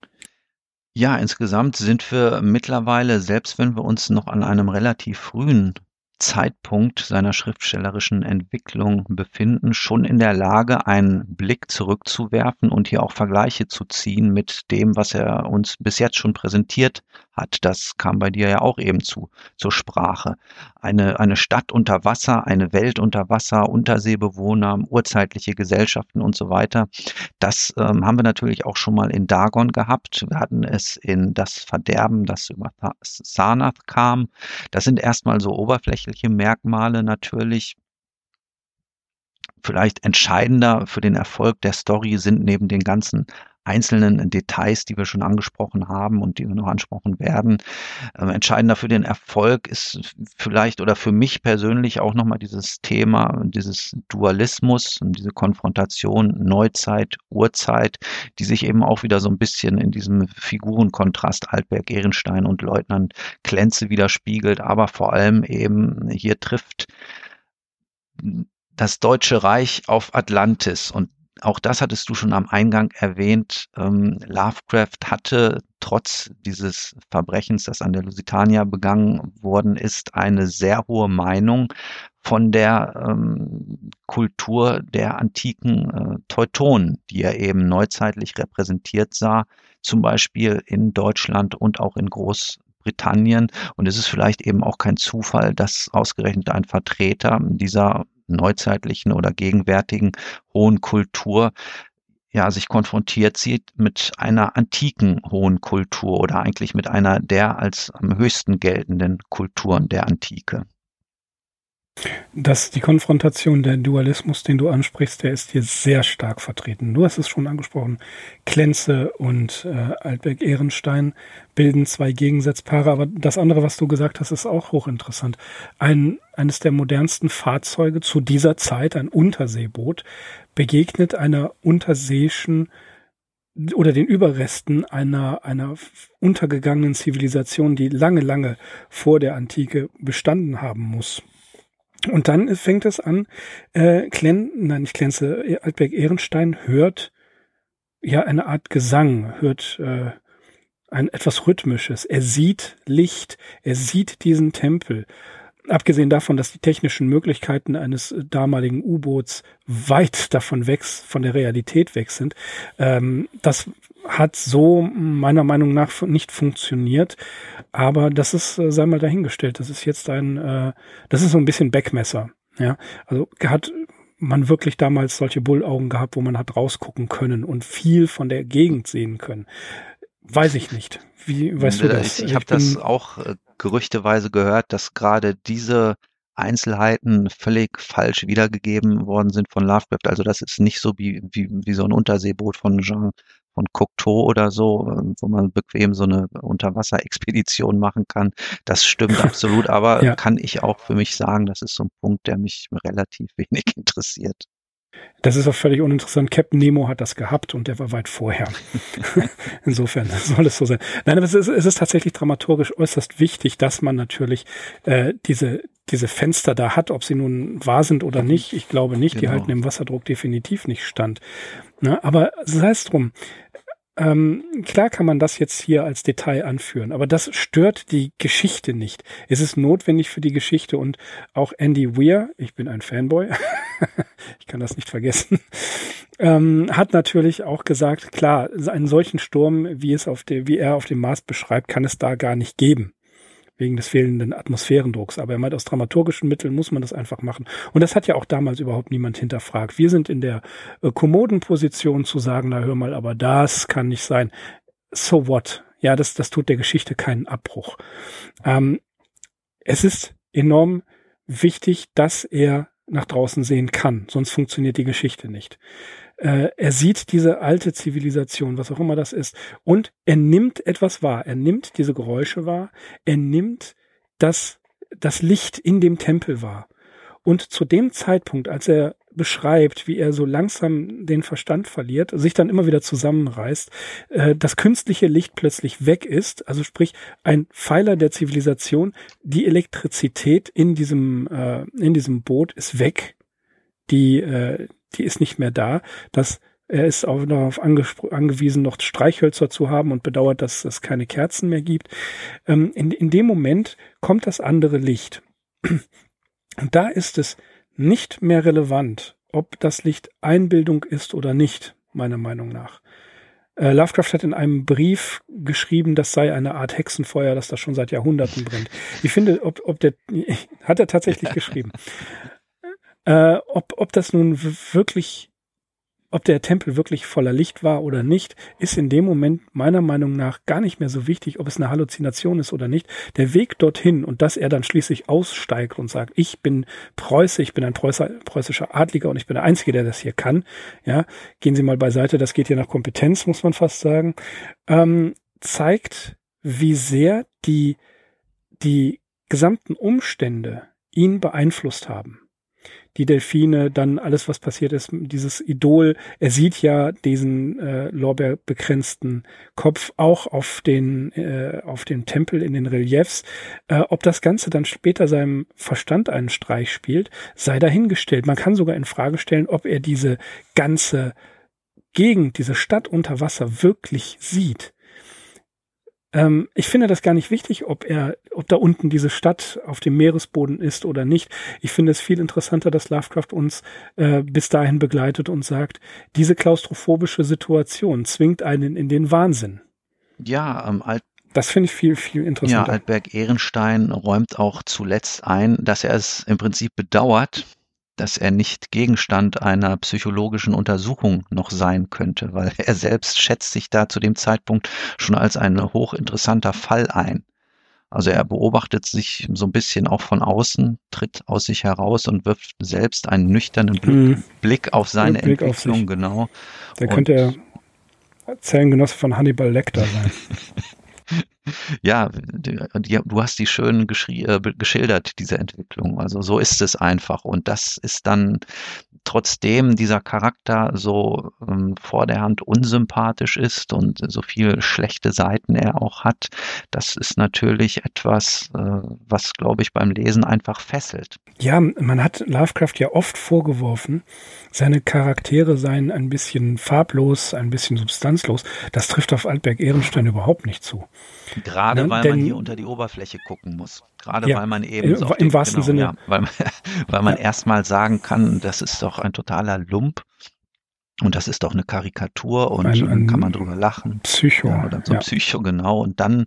Ja, insgesamt sind wir mittlerweile, selbst wenn wir uns noch an einem relativ frühen Zeitpunkt seiner schriftstellerischen Entwicklung befinden, schon in der Lage, einen Blick zurückzuwerfen und hier auch Vergleiche zu ziehen mit dem, was er uns bis jetzt schon präsentiert hat. Das kam bei dir ja auch eben zu, zur Sprache. Eine, eine Stadt unter Wasser, eine Welt unter Wasser, Unterseebewohner, urzeitliche Gesellschaften und so weiter. Das ähm, haben wir natürlich auch schon mal in Dagon gehabt. Wir hatten es in das Verderben, das über Sanath kam. Das sind erstmal so oberflächliche oberflächliche Merkmale natürlich. Vielleicht entscheidender für den Erfolg der Story sind neben den ganzen einzelnen Details, die wir schon angesprochen haben und die wir noch ansprechen werden. Äh, entscheidender für den Erfolg ist vielleicht oder für mich persönlich auch nochmal dieses Thema, dieses Dualismus und diese Konfrontation Neuzeit, Urzeit, die sich eben auch wieder so ein bisschen in diesem Figurenkontrast Altberg, Ehrenstein und Leutnant Klenze widerspiegelt, aber vor allem eben hier trifft das Deutsche Reich auf Atlantis und auch das hattest du schon am Eingang erwähnt. Ähm, Lovecraft hatte trotz dieses Verbrechens, das an der Lusitania begangen worden ist, eine sehr hohe Meinung von der ähm, Kultur der antiken äh, Teutonen, die er eben neuzeitlich repräsentiert sah, zum Beispiel in Deutschland und auch in Großbritannien. Und es ist vielleicht eben auch kein Zufall, dass ausgerechnet ein Vertreter dieser neuzeitlichen oder gegenwärtigen hohen Kultur ja sich konfrontiert sieht mit einer antiken hohen Kultur oder eigentlich mit einer der als am höchsten geltenden Kulturen der Antike. Dass die Konfrontation, der Dualismus, den du ansprichst, der ist hier sehr stark vertreten. Du hast es schon angesprochen. Klenze und äh, Altberg Ehrenstein bilden zwei Gegensatzpaare, aber das andere, was du gesagt hast, ist auch hochinteressant. Ein, eines der modernsten Fahrzeuge zu dieser Zeit, ein Unterseeboot, begegnet einer unterseeischen oder den Überresten einer, einer untergegangenen Zivilisation, die lange, lange vor der Antike bestanden haben muss. Und dann fängt es an, äh, Klen, nein, nicht Klenze, Altberg Ehrenstein hört ja eine Art Gesang, hört äh, ein etwas Rhythmisches. Er sieht Licht, er sieht diesen Tempel. Abgesehen davon, dass die technischen Möglichkeiten eines damaligen U-Boots weit davon weg, von der Realität weg sind, ähm, das hat so meiner Meinung nach nicht funktioniert. Aber das ist, äh, sei mal dahingestellt. Das ist jetzt ein, äh, das ist so ein bisschen Backmesser. Ja, also hat man wirklich damals solche Bullaugen gehabt, wo man hat rausgucken können und viel von der Gegend sehen können. Weiß ich nicht. Wie weißt du das? Ich, ich habe das auch äh, gerüchteweise gehört, dass gerade diese Einzelheiten völlig falsch wiedergegeben worden sind von Lovecraft. Also das ist nicht so wie, wie, wie so ein Unterseeboot von Jean von Cocteau oder so, ähm, wo man bequem so eine Unterwasserexpedition machen kann. Das stimmt absolut, aber ja. kann ich auch für mich sagen, das ist so ein Punkt, der mich relativ wenig interessiert. Das ist auch völlig uninteressant. Captain Nemo hat das gehabt und der war weit vorher. Insofern soll es so sein. Nein, aber es ist, es ist tatsächlich dramaturgisch äußerst wichtig, dass man natürlich äh, diese, diese Fenster da hat, ob sie nun wahr sind oder nicht. Ich glaube nicht, genau. die halten im Wasserdruck definitiv nicht stand. Na, aber sei es drum. Ähm, klar kann man das jetzt hier als Detail anführen, aber das stört die Geschichte nicht. Es ist notwendig für die Geschichte und auch Andy Weir, ich bin ein Fanboy, ich kann das nicht vergessen, ähm, hat natürlich auch gesagt, klar, einen solchen Sturm, wie es auf dem, wie er auf dem Mars beschreibt, kann es da gar nicht geben wegen des fehlenden Atmosphärendrucks. Aber er meint, aus dramaturgischen Mitteln muss man das einfach machen. Und das hat ja auch damals überhaupt niemand hinterfragt. Wir sind in der äh, kommoden Position zu sagen, na hör mal, aber das kann nicht sein. So what? Ja, das, das tut der Geschichte keinen Abbruch. Ähm, es ist enorm wichtig, dass er nach draußen sehen kann, sonst funktioniert die Geschichte nicht. Äh, er sieht diese alte Zivilisation, was auch immer das ist, und er nimmt etwas wahr. Er nimmt diese Geräusche wahr. Er nimmt das, das Licht in dem Tempel wahr. Und zu dem Zeitpunkt, als er beschreibt, wie er so langsam den Verstand verliert, sich dann immer wieder zusammenreißt, äh, das künstliche Licht plötzlich weg ist, also sprich ein Pfeiler der Zivilisation, die Elektrizität in diesem äh, in diesem Boot ist weg, die äh, die ist nicht mehr da. Das, er ist auch darauf angewiesen, noch Streichhölzer zu haben und bedauert, dass es keine Kerzen mehr gibt. Ähm, in, in dem Moment kommt das andere Licht. Und da ist es nicht mehr relevant, ob das Licht Einbildung ist oder nicht, meiner Meinung nach. Äh, Lovecraft hat in einem Brief geschrieben, das sei eine Art Hexenfeuer, das da schon seit Jahrhunderten brennt. Ich finde, ob, ob der, hat er tatsächlich geschrieben. Äh, ob, ob das nun wirklich, ob der Tempel wirklich voller Licht war oder nicht, ist in dem Moment meiner Meinung nach gar nicht mehr so wichtig, ob es eine Halluzination ist oder nicht. Der Weg dorthin und dass er dann schließlich aussteigt und sagt, ich bin Preuße, ich bin ein Preußer, preußischer Adliger und ich bin der Einzige, der das hier kann. Ja, gehen Sie mal beiseite, das geht hier nach Kompetenz, muss man fast sagen. Ähm, zeigt, wie sehr die, die gesamten Umstände ihn beeinflusst haben die Delfine, dann alles, was passiert ist, dieses Idol. Er sieht ja diesen äh, lorbeerbegrenzten Kopf auch auf den, äh, auf dem Tempel in den Reliefs. Äh, ob das Ganze dann später seinem Verstand einen Streich spielt, sei dahingestellt. Man kann sogar in Frage stellen, ob er diese ganze Gegend, diese Stadt unter Wasser wirklich sieht. Ähm, ich finde das gar nicht wichtig, ob er, ob da unten diese Stadt auf dem Meeresboden ist oder nicht. Ich finde es viel interessanter, dass Lovecraft uns äh, bis dahin begleitet und sagt, diese klaustrophobische Situation zwingt einen in den Wahnsinn. Ja, ähm, Alt das finde ich viel, viel interessanter. Ja, Altberg Ehrenstein räumt auch zuletzt ein, dass er es im Prinzip bedauert, dass er nicht Gegenstand einer psychologischen Untersuchung noch sein könnte, weil er selbst schätzt sich da zu dem Zeitpunkt schon als ein hochinteressanter Fall ein. Also er beobachtet sich so ein bisschen auch von außen, tritt aus sich heraus und wirft selbst einen nüchternen Blick, hm. Blick auf seine Blick Entwicklung, auf genau. Da könnte er Zellengenosse von Hannibal Lecter sein. Ja, du hast die schön äh, geschildert, diese Entwicklung. Also so ist es einfach. Und das ist dann trotzdem dieser Charakter so ähm, vor der Hand unsympathisch ist und so viele schlechte Seiten er auch hat, das ist natürlich etwas, äh, was, glaube ich, beim Lesen einfach fesselt. Ja, man hat Lovecraft ja oft vorgeworfen, seine Charaktere seien ein bisschen farblos, ein bisschen substanzlos. Das trifft auf Altberg Ehrenstein überhaupt nicht zu. Gerade ne? weil Denn, man hier unter die Oberfläche gucken muss. Gerade ja, weil man eben im, im wahrsten genau, Sinne, ja, weil, weil man ja. erstmal sagen kann, das ist doch ein totaler Lump und das ist doch eine Karikatur und ein, ein kann man drüber lachen. Psycho. Ja, oder so ja. Psycho, genau. Und dann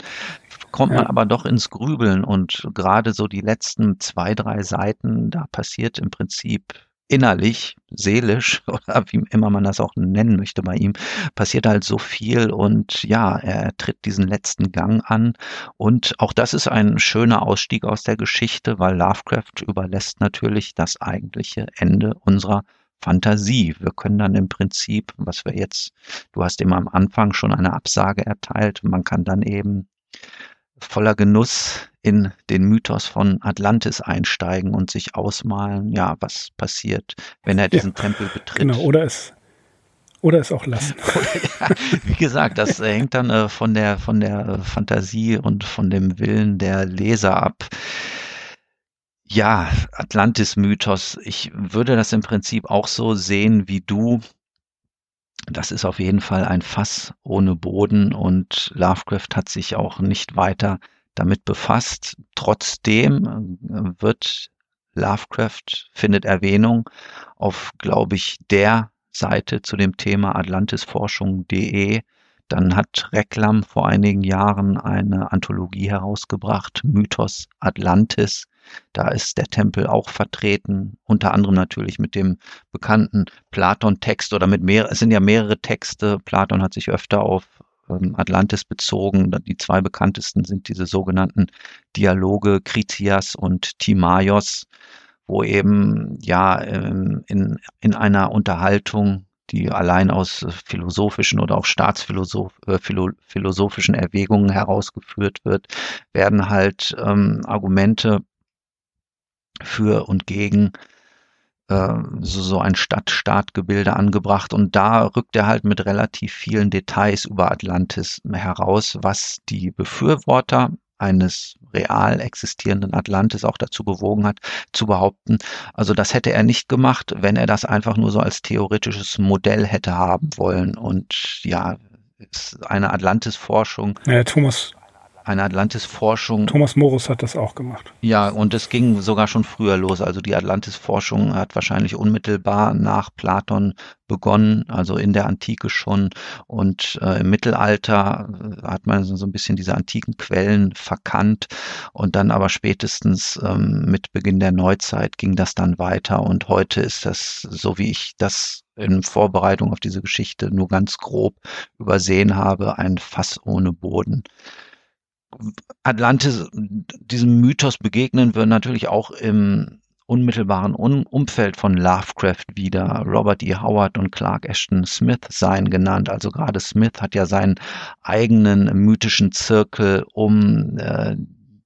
kommt man aber doch ins Grübeln und gerade so die letzten zwei, drei Seiten, da passiert im Prinzip innerlich, seelisch oder wie immer man das auch nennen möchte bei ihm, passiert halt so viel und ja, er tritt diesen letzten Gang an und auch das ist ein schöner Ausstieg aus der Geschichte, weil Lovecraft überlässt natürlich das eigentliche Ende unserer Fantasie. Wir können dann im Prinzip, was wir jetzt, du hast immer am Anfang schon eine Absage erteilt, man kann dann eben voller Genuss in den Mythos von Atlantis einsteigen und sich ausmalen, ja, was passiert, wenn er diesen ja, Tempel betritt. Genau, oder es oder es auch lassen. ja, wie gesagt, das hängt dann äh, von der von der Fantasie und von dem Willen der Leser ab. Ja, Atlantis-Mythos. Ich würde das im Prinzip auch so sehen wie du. Das ist auf jeden Fall ein Fass ohne Boden und Lovecraft hat sich auch nicht weiter damit befasst. Trotzdem äh, wird Lovecraft findet Erwähnung auf, glaube ich, der Seite zu dem Thema atlantisforschung.de. Dann hat Reklam vor einigen Jahren eine Anthologie herausgebracht, Mythos Atlantis. Da ist der Tempel auch vertreten, unter anderem natürlich mit dem bekannten Platon-Text oder mit mehr, es sind ja mehrere Texte. Platon hat sich öfter auf ähm, Atlantis bezogen. Die zwei bekanntesten sind diese sogenannten Dialoge Kritias und Timaios, wo eben ja ähm, in, in einer Unterhaltung die allein aus philosophischen oder auch staatsphilosophischen äh, Erwägungen herausgeführt wird, werden halt ähm, Argumente für und gegen äh, so, so ein Stadt-Staat-Gebilde angebracht und da rückt er halt mit relativ vielen Details über Atlantis heraus, was die Befürworter eines real existierenden Atlantis auch dazu bewogen hat, zu behaupten, also das hätte er nicht gemacht, wenn er das einfach nur so als theoretisches Modell hätte haben wollen. Und ja, eine Atlantis-Forschung. Ja, Thomas, eine Atlantis-Forschung. Thomas Morus hat das auch gemacht. Ja, und es ging sogar schon früher los. Also die Atlantis-Forschung hat wahrscheinlich unmittelbar nach Platon begonnen, also in der Antike schon. Und äh, im Mittelalter äh, hat man so ein bisschen diese antiken Quellen verkannt. Und dann aber spätestens ähm, mit Beginn der Neuzeit ging das dann weiter. Und heute ist das, so wie ich das in Vorbereitung auf diese Geschichte nur ganz grob übersehen habe, ein Fass ohne Boden. Atlantis, diesem Mythos begegnen wir natürlich auch im unmittelbaren Umfeld von Lovecraft wieder. Robert E. Howard und Clark Ashton Smith seien genannt. Also gerade Smith hat ja seinen eigenen mythischen Zirkel um äh,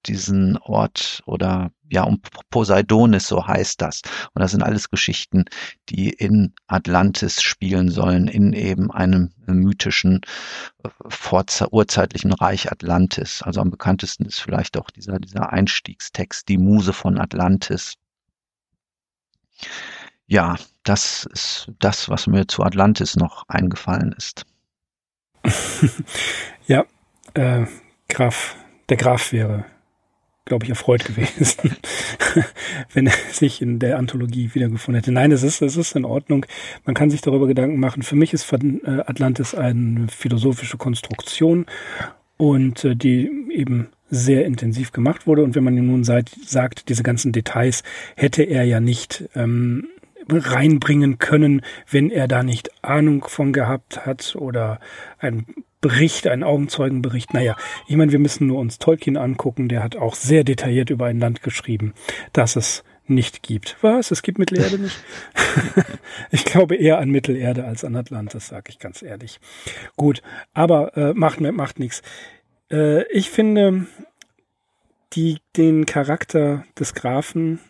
diesen Ort oder ja, um Poseidonis, so heißt das. Und das sind alles Geschichten, die in Atlantis spielen sollen, in eben einem mythischen, äh, urzeitlichen Reich Atlantis. Also am bekanntesten ist vielleicht auch dieser, dieser Einstiegstext, die Muse von Atlantis. Ja, das ist das, was mir zu Atlantis noch eingefallen ist. ja, äh, Graf, der Graf wäre glaube ich, erfreut gewesen, wenn er sich in der Anthologie wiedergefunden hätte. Nein, es ist, es ist in Ordnung. Man kann sich darüber Gedanken machen. Für mich ist äh, Atlantis eine philosophische Konstruktion und äh, die eben sehr intensiv gemacht wurde. Und wenn man nun sagt, diese ganzen Details hätte er ja nicht ähm, reinbringen können, wenn er da nicht Ahnung von gehabt hat oder ein Bericht, einen Augenzeugenbericht. Naja, ich meine, wir müssen nur uns Tolkien angucken, der hat auch sehr detailliert über ein Land geschrieben, das es nicht gibt. Was? Es gibt Mittelerde nicht? ich glaube eher an Mittelerde als an Atlantis, sage ich ganz ehrlich. Gut, aber äh, macht, macht nichts. Äh, ich finde die, den Charakter des Grafen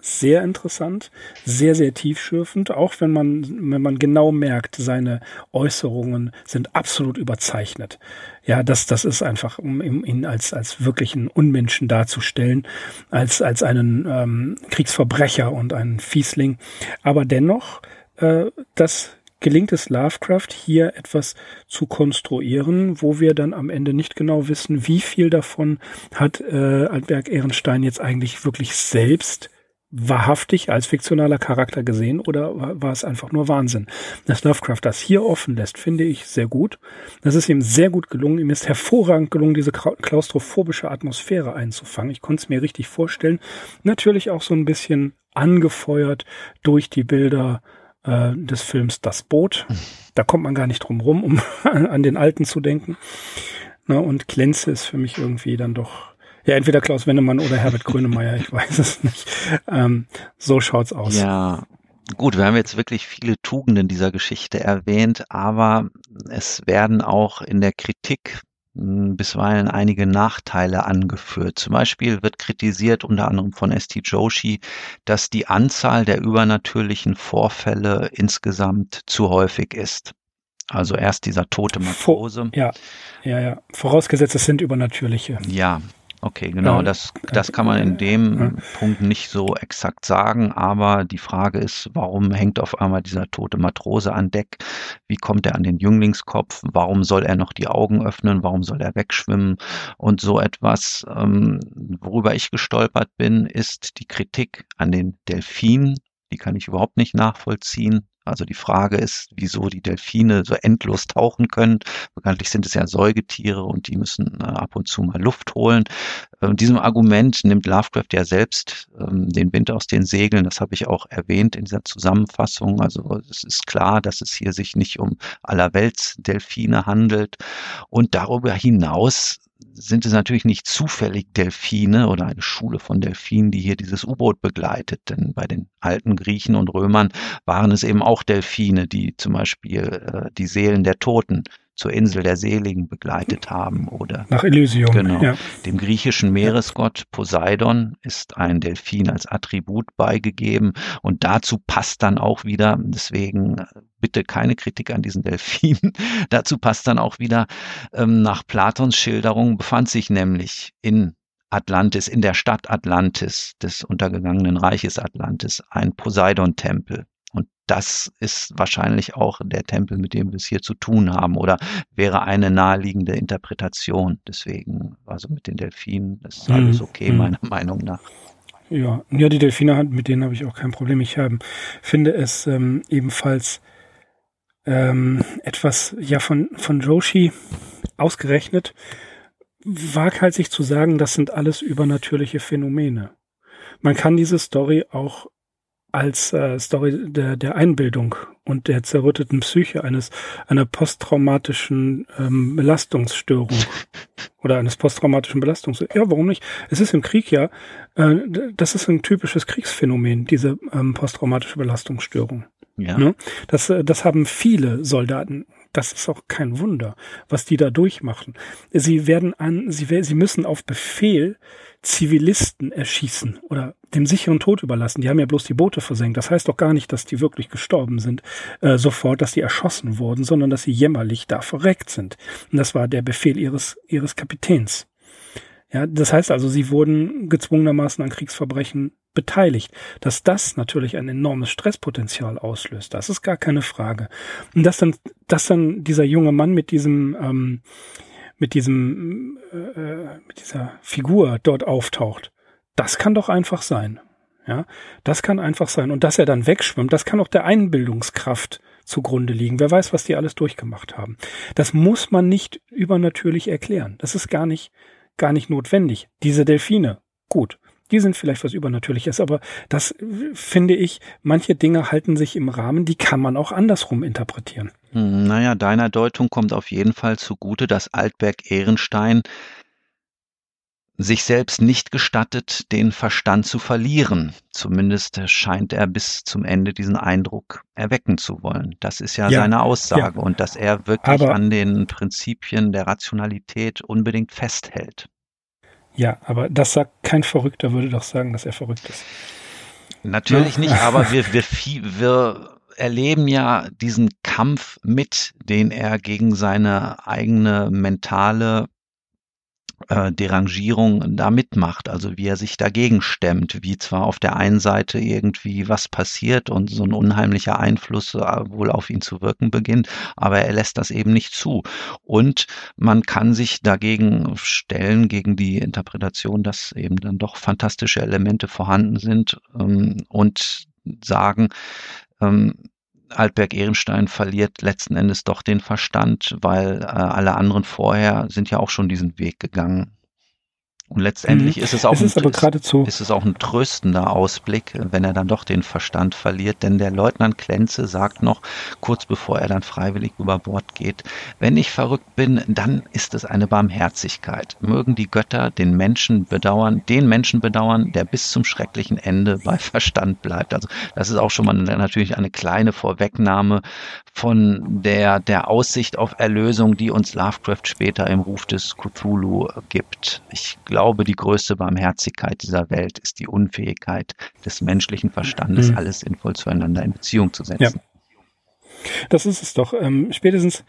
sehr interessant, sehr, sehr tiefschürfend, auch wenn man, wenn man genau merkt, seine Äußerungen sind absolut überzeichnet. Ja, das, das ist einfach, um ihn als, als wirklichen Unmenschen darzustellen, als, als einen ähm, Kriegsverbrecher und einen Fiesling. Aber dennoch, äh, das gelingt es Lovecraft hier etwas zu konstruieren, wo wir dann am Ende nicht genau wissen, wie viel davon hat äh, Altberg Ehrenstein jetzt eigentlich wirklich selbst wahrhaftig als fiktionaler Charakter gesehen oder war es einfach nur Wahnsinn? Dass Lovecraft das hier offen lässt, finde ich sehr gut. Das ist ihm sehr gut gelungen. Ihm ist hervorragend gelungen, diese klaustrophobische Atmosphäre einzufangen. Ich konnte es mir richtig vorstellen. Natürlich auch so ein bisschen angefeuert durch die Bilder äh, des Films Das Boot. Da kommt man gar nicht drum rum, um an den Alten zu denken. Na, und Klenze ist für mich irgendwie dann doch ja, entweder Klaus Wennemann oder Herbert Grönemeyer, ich weiß es nicht. Ähm, so schaut's aus. Ja, gut, wir haben jetzt wirklich viele Tugenden dieser Geschichte erwähnt, aber es werden auch in der Kritik bisweilen einige Nachteile angeführt. Zum Beispiel wird kritisiert unter anderem von St. Joshi, dass die Anzahl der übernatürlichen Vorfälle insgesamt zu häufig ist. Also erst dieser tote Matrose. Ja, ja, ja. Vorausgesetzt, es sind übernatürliche. Ja, Okay, genau, ja, das, das kann man in dem ja. Punkt nicht so exakt sagen, aber die Frage ist, warum hängt auf einmal dieser tote Matrose an Deck? Wie kommt er an den Jünglingskopf? Warum soll er noch die Augen öffnen? Warum soll er wegschwimmen? Und so etwas, ähm, worüber ich gestolpert bin, ist die Kritik an den Delfinen. Die kann ich überhaupt nicht nachvollziehen. Also die Frage ist, wieso die Delfine so endlos tauchen können. Bekanntlich sind es ja Säugetiere und die müssen äh, ab und zu mal Luft holen. Äh, diesem Argument nimmt Lovecraft ja selbst ähm, den Wind aus den Segeln. Das habe ich auch erwähnt in dieser Zusammenfassung. Also es ist klar, dass es hier sich nicht um Allerweltsdelfine handelt. Und darüber hinaus sind es natürlich nicht zufällig Delfine oder eine Schule von Delfinen, die hier dieses U-Boot begleitet. Denn bei den alten Griechen und Römern waren es eben auch Delfine, die zum Beispiel äh, die Seelen der Toten zur Insel der Seligen begleitet haben oder nach Elysium. Genau. Ja. Dem griechischen Meeresgott Poseidon ist ein Delfin als Attribut beigegeben und dazu passt dann auch wieder, deswegen äh, bitte keine Kritik an diesen Delfinen, dazu passt dann auch wieder ähm, nach Platons Schilderung befand sich nämlich in Atlantis, in der Stadt Atlantis, des untergegangenen Reiches Atlantis, ein Poseidon-Tempel. Das ist wahrscheinlich auch der Tempel, mit dem wir es hier zu tun haben oder wäre eine naheliegende Interpretation. Deswegen, also mit den Delfinen ist mhm. alles okay, mhm. meiner Meinung nach. Ja, ja, die Delfine, mit denen habe ich auch kein Problem. Ich ähm, finde es ähm, ebenfalls ähm, etwas ja von, von Joshi ausgerechnet, waghalsig zu sagen, das sind alles übernatürliche Phänomene. Man kann diese Story auch als äh, Story der, der Einbildung und der zerrütteten Psyche eines einer posttraumatischen ähm, Belastungsstörung oder eines posttraumatischen Belastungsstörung. Ja, warum nicht? Es ist im Krieg ja, äh, das ist ein typisches Kriegsphänomen, diese ähm, posttraumatische Belastungsstörung. Ja. Ne? Das, äh, das haben viele Soldaten. Das ist auch kein Wunder, was die da durchmachen. Sie werden an, sie, sie müssen auf Befehl Zivilisten erschießen oder dem sicheren Tod überlassen. Die haben ja bloß die Boote versenkt. Das heißt doch gar nicht, dass die wirklich gestorben sind, äh, sofort, dass die erschossen wurden, sondern dass sie jämmerlich da verreckt sind. Und das war der Befehl ihres, ihres Kapitäns. Ja, das heißt also, sie wurden gezwungenermaßen an Kriegsverbrechen beteiligt. Dass das natürlich ein enormes Stresspotenzial auslöst, das ist gar keine Frage. Und dass dann, dass dann dieser junge Mann mit diesem ähm, mit diesem, äh, mit dieser Figur dort auftaucht. Das kann doch einfach sein. Ja, das kann einfach sein. Und dass er dann wegschwimmt, das kann auch der Einbildungskraft zugrunde liegen. Wer weiß, was die alles durchgemacht haben. Das muss man nicht übernatürlich erklären. Das ist gar nicht, gar nicht notwendig. Diese Delfine, gut. Die sind vielleicht was Übernatürliches, aber das finde ich, manche Dinge halten sich im Rahmen, die kann man auch andersrum interpretieren. Hm, naja, deiner Deutung kommt auf jeden Fall zugute, dass Altberg Ehrenstein sich selbst nicht gestattet, den Verstand zu verlieren. Zumindest scheint er bis zum Ende diesen Eindruck erwecken zu wollen. Das ist ja, ja seine Aussage ja. und dass er wirklich Aber an den Prinzipien der Rationalität unbedingt festhält. Ja, aber das sagt kein Verrückter, würde doch sagen, dass er verrückt ist. Natürlich nicht, aber wir, wir, wir erleben ja diesen Kampf mit, den er gegen seine eigene mentale äh, Derangierung da mitmacht, also wie er sich dagegen stemmt, wie zwar auf der einen Seite irgendwie was passiert und so ein unheimlicher Einfluss äh, wohl auf ihn zu wirken beginnt, aber er lässt das eben nicht zu. Und man kann sich dagegen stellen, gegen die Interpretation, dass eben dann doch fantastische Elemente vorhanden sind ähm, und sagen, ähm, Altberg Ehrenstein verliert letzten Endes doch den Verstand, weil äh, alle anderen vorher sind ja auch schon diesen Weg gegangen. Und letztendlich mhm. ist es auch, es ist ein, geradezu. ist es auch ein tröstender Ausblick, wenn er dann doch den Verstand verliert. Denn der Leutnant Klenze sagt noch, kurz bevor er dann freiwillig über Bord geht, wenn ich verrückt bin, dann ist es eine Barmherzigkeit. Mögen die Götter den Menschen bedauern, den Menschen bedauern, der bis zum schrecklichen Ende bei Verstand bleibt. Also das ist auch schon mal natürlich eine kleine Vorwegnahme von der, der Aussicht auf Erlösung, die uns Lovecraft später im Ruf des Cthulhu gibt. Ich glaube, die größte Barmherzigkeit dieser Welt ist die Unfähigkeit des menschlichen Verstandes, mhm. alles sinnvoll zueinander in Beziehung zu setzen. Ja. Das ist es doch. Ähm, spätestens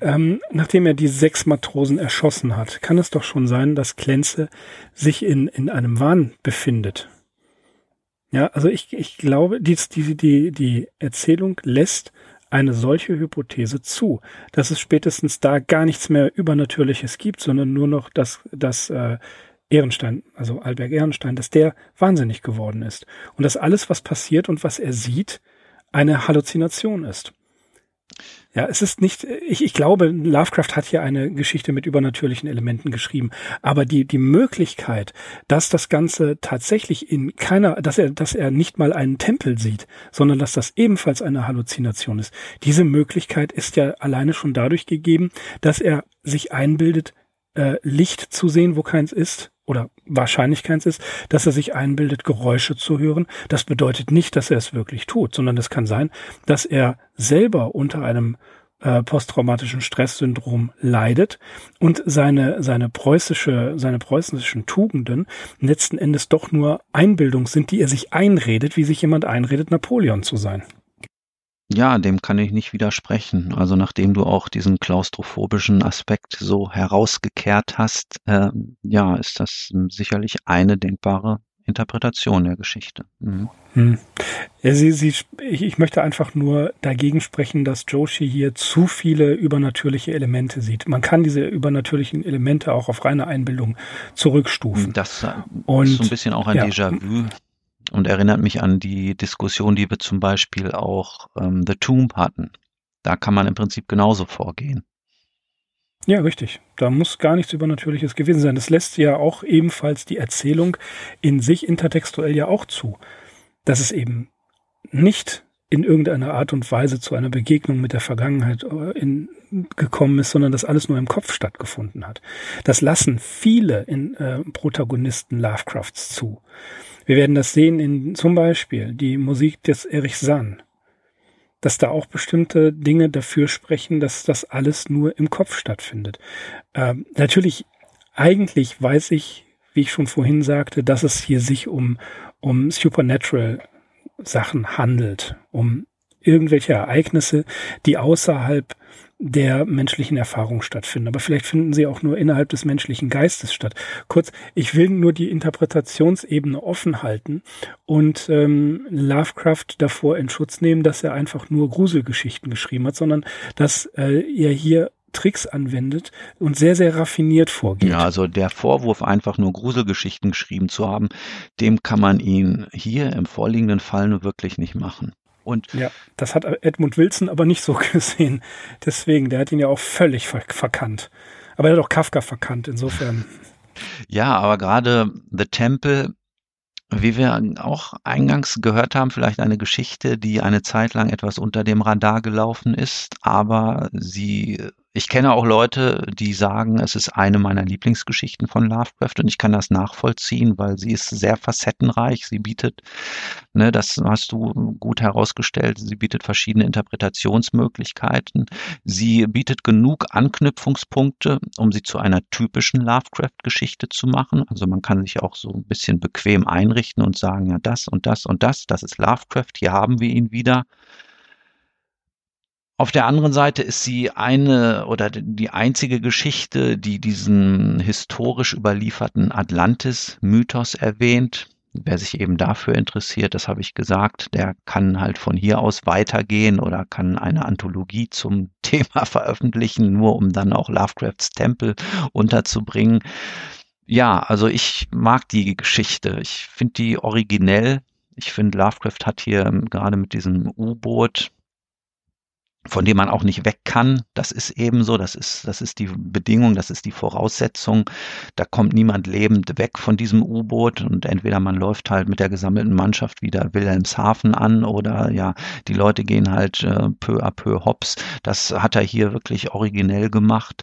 ähm, nachdem er die sechs Matrosen erschossen hat, kann es doch schon sein, dass Klenze sich in, in einem Wahn befindet. Ja, also ich, ich glaube, die, die, die, die Erzählung lässt eine solche Hypothese zu, dass es spätestens da gar nichts mehr Übernatürliches gibt, sondern nur noch das, das äh, Ehrenstein, also Albert Ehrenstein, dass der wahnsinnig geworden ist und dass alles, was passiert und was er sieht, eine Halluzination ist. Ja, es ist nicht, ich, ich glaube, Lovecraft hat hier eine Geschichte mit übernatürlichen Elementen geschrieben, aber die, die Möglichkeit, dass das Ganze tatsächlich in keiner, dass er, dass er nicht mal einen Tempel sieht, sondern dass das ebenfalls eine Halluzination ist, diese Möglichkeit ist ja alleine schon dadurch gegeben, dass er sich einbildet, äh, Licht zu sehen, wo keins ist, oder wahrscheinlich keins ist, dass er sich einbildet, Geräusche zu hören. Das bedeutet nicht, dass er es wirklich tut, sondern es kann sein, dass er selber unter einem äh, posttraumatischen Stresssyndrom leidet und seine, seine preußische, seine preußischen Tugenden letzten Endes doch nur Einbildung sind, die er sich einredet, wie sich jemand einredet, Napoleon zu sein. Ja, dem kann ich nicht widersprechen. Also nachdem du auch diesen klaustrophobischen Aspekt so herausgekehrt hast, äh, ja, ist das sicherlich eine denkbare Interpretation der Geschichte. Mhm. Hm. Ja, sie, sie, ich, ich möchte einfach nur dagegen sprechen, dass Joshi hier zu viele übernatürliche Elemente sieht. Man kann diese übernatürlichen Elemente auch auf reine Einbildung zurückstufen. Das äh, Und, ist so ein bisschen auch ein ja. Déjà-vu und erinnert mich an die Diskussion, die wir zum Beispiel auch ähm, The Tomb hatten. Da kann man im Prinzip genauso vorgehen. Ja, richtig. Da muss gar nichts Übernatürliches gewesen sein. Das lässt ja auch ebenfalls die Erzählung in sich intertextuell ja auch zu, dass es eben nicht in irgendeiner Art und Weise zu einer Begegnung mit der Vergangenheit äh, in, gekommen ist, sondern dass alles nur im Kopf stattgefunden hat. Das lassen viele in, äh, Protagonisten Lovecrafts zu. Wir werden das sehen in zum Beispiel die Musik des Erich Sann, dass da auch bestimmte Dinge dafür sprechen, dass das alles nur im Kopf stattfindet. Ähm, natürlich, eigentlich weiß ich, wie ich schon vorhin sagte, dass es hier sich um, um Supernatural Sachen handelt, um irgendwelche Ereignisse, die außerhalb der menschlichen Erfahrung stattfinden. Aber vielleicht finden sie auch nur innerhalb des menschlichen Geistes statt. Kurz, ich will nur die Interpretationsebene offen halten und ähm, Lovecraft davor in Schutz nehmen, dass er einfach nur Gruselgeschichten geschrieben hat, sondern dass äh, er hier Tricks anwendet und sehr, sehr raffiniert vorgeht. Ja, also der Vorwurf, einfach nur Gruselgeschichten geschrieben zu haben, dem kann man ihn hier im vorliegenden Fall nur wirklich nicht machen. Und ja, das hat Edmund Wilson aber nicht so gesehen. Deswegen, der hat ihn ja auch völlig verkannt. Aber er hat auch Kafka verkannt, insofern. Ja, aber gerade The Temple, wie wir auch eingangs gehört haben, vielleicht eine Geschichte, die eine Zeit lang etwas unter dem Radar gelaufen ist, aber sie ich kenne auch Leute, die sagen, es ist eine meiner Lieblingsgeschichten von Lovecraft und ich kann das nachvollziehen, weil sie ist sehr facettenreich. Sie bietet, ne, das hast du gut herausgestellt, sie bietet verschiedene Interpretationsmöglichkeiten. Sie bietet genug Anknüpfungspunkte, um sie zu einer typischen Lovecraft-Geschichte zu machen. Also man kann sich auch so ein bisschen bequem einrichten und sagen, ja, das und das und das, das ist Lovecraft, hier haben wir ihn wieder. Auf der anderen Seite ist sie eine oder die einzige Geschichte, die diesen historisch überlieferten Atlantis-Mythos erwähnt. Wer sich eben dafür interessiert, das habe ich gesagt, der kann halt von hier aus weitergehen oder kann eine Anthologie zum Thema veröffentlichen, nur um dann auch Lovecrafts Tempel unterzubringen. Ja, also ich mag die Geschichte. Ich finde die originell. Ich finde, Lovecraft hat hier gerade mit diesem U-Boot von dem man auch nicht weg kann. Das ist eben so, das ist, das ist die Bedingung, das ist die Voraussetzung. Da kommt niemand lebend weg von diesem U-Boot und entweder man läuft halt mit der gesammelten Mannschaft wieder Wilhelmshaven an oder ja, die Leute gehen halt äh, peu à peu hops. Das hat er hier wirklich originell gemacht.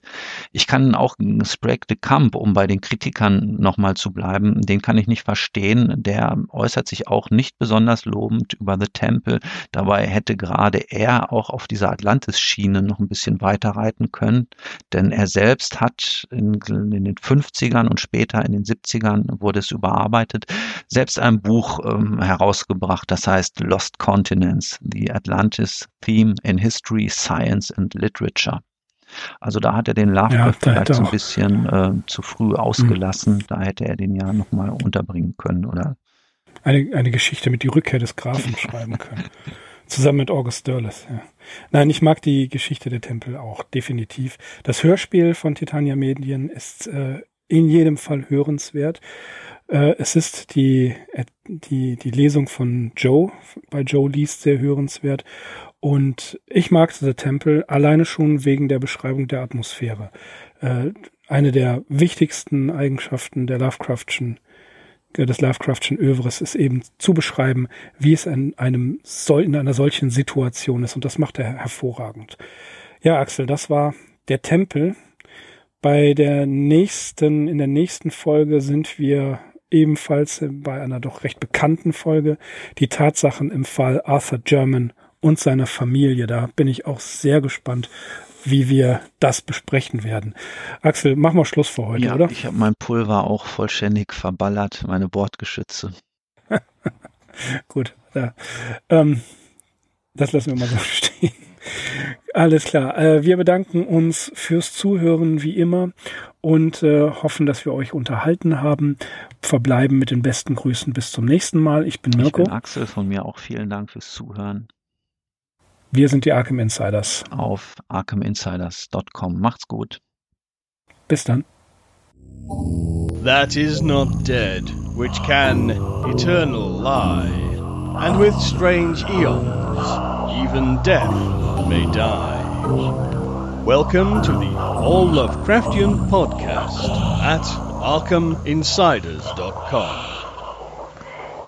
Ich kann auch Sprague de Camp, um bei den Kritikern nochmal zu bleiben, den kann ich nicht verstehen. Der äußert sich auch nicht besonders lobend über The Temple. Dabei hätte gerade er auch auf dieser Atlantis-Schiene noch ein bisschen weiter reiten können. Denn er selbst hat in, in, den 50ern und später in den 70ern wurde es überarbeitet, selbst ein Buch ähm, herausgebracht, das heißt Lost Continents, The Atlantis Theme in History, Science and Literature. Also da hat er den Lovecraft ja, vielleicht so ein bisschen äh, zu früh ausgelassen. Mhm. Da hätte er den ja nochmal unterbringen können, oder? Eine, eine Geschichte mit die Rückkehr des Grafen schreiben können. Zusammen mit August Derleth, ja. Nein, ich mag die Geschichte der Tempel auch, definitiv. Das Hörspiel von Titania Medien ist äh, in jedem Fall hörenswert. Äh, es ist die, äh, die, die Lesung von Joe, bei Joe liest sehr hörenswert. Und ich mag The Temple alleine schon wegen der Beschreibung der Atmosphäre. Äh, eine der wichtigsten Eigenschaften der Lovecraftschen des Lovecraftschen Övres ist eben zu beschreiben, wie es in einem in einer solchen Situation ist. Und das macht er hervorragend. Ja, Axel, das war der Tempel. Bei der nächsten, in der nächsten Folge sind wir ebenfalls bei einer doch recht bekannten Folge. Die Tatsachen im Fall Arthur German und seiner Familie. Da bin ich auch sehr gespannt, wie wir das besprechen werden. Axel, mach mal Schluss für heute, ja, oder? Ich habe mein Pulver auch vollständig verballert, meine Bordgeschütze. Gut, ja. ähm, das lassen wir mal so stehen. Alles klar. Äh, wir bedanken uns fürs Zuhören wie immer und äh, hoffen, dass wir euch unterhalten haben. Verbleiben mit den besten Grüßen bis zum nächsten Mal. Ich bin Mirko. Ich bin Axel, von mir auch vielen Dank fürs Zuhören. Wir sind die Arkham Insiders. Auf arkhaminsiders.com. Macht's gut. Bis dann. That is not dead, which can eternal lie, and with strange eons, even death may die. Welcome to the All Lovecraftian podcast at ArkhamInsiders.com.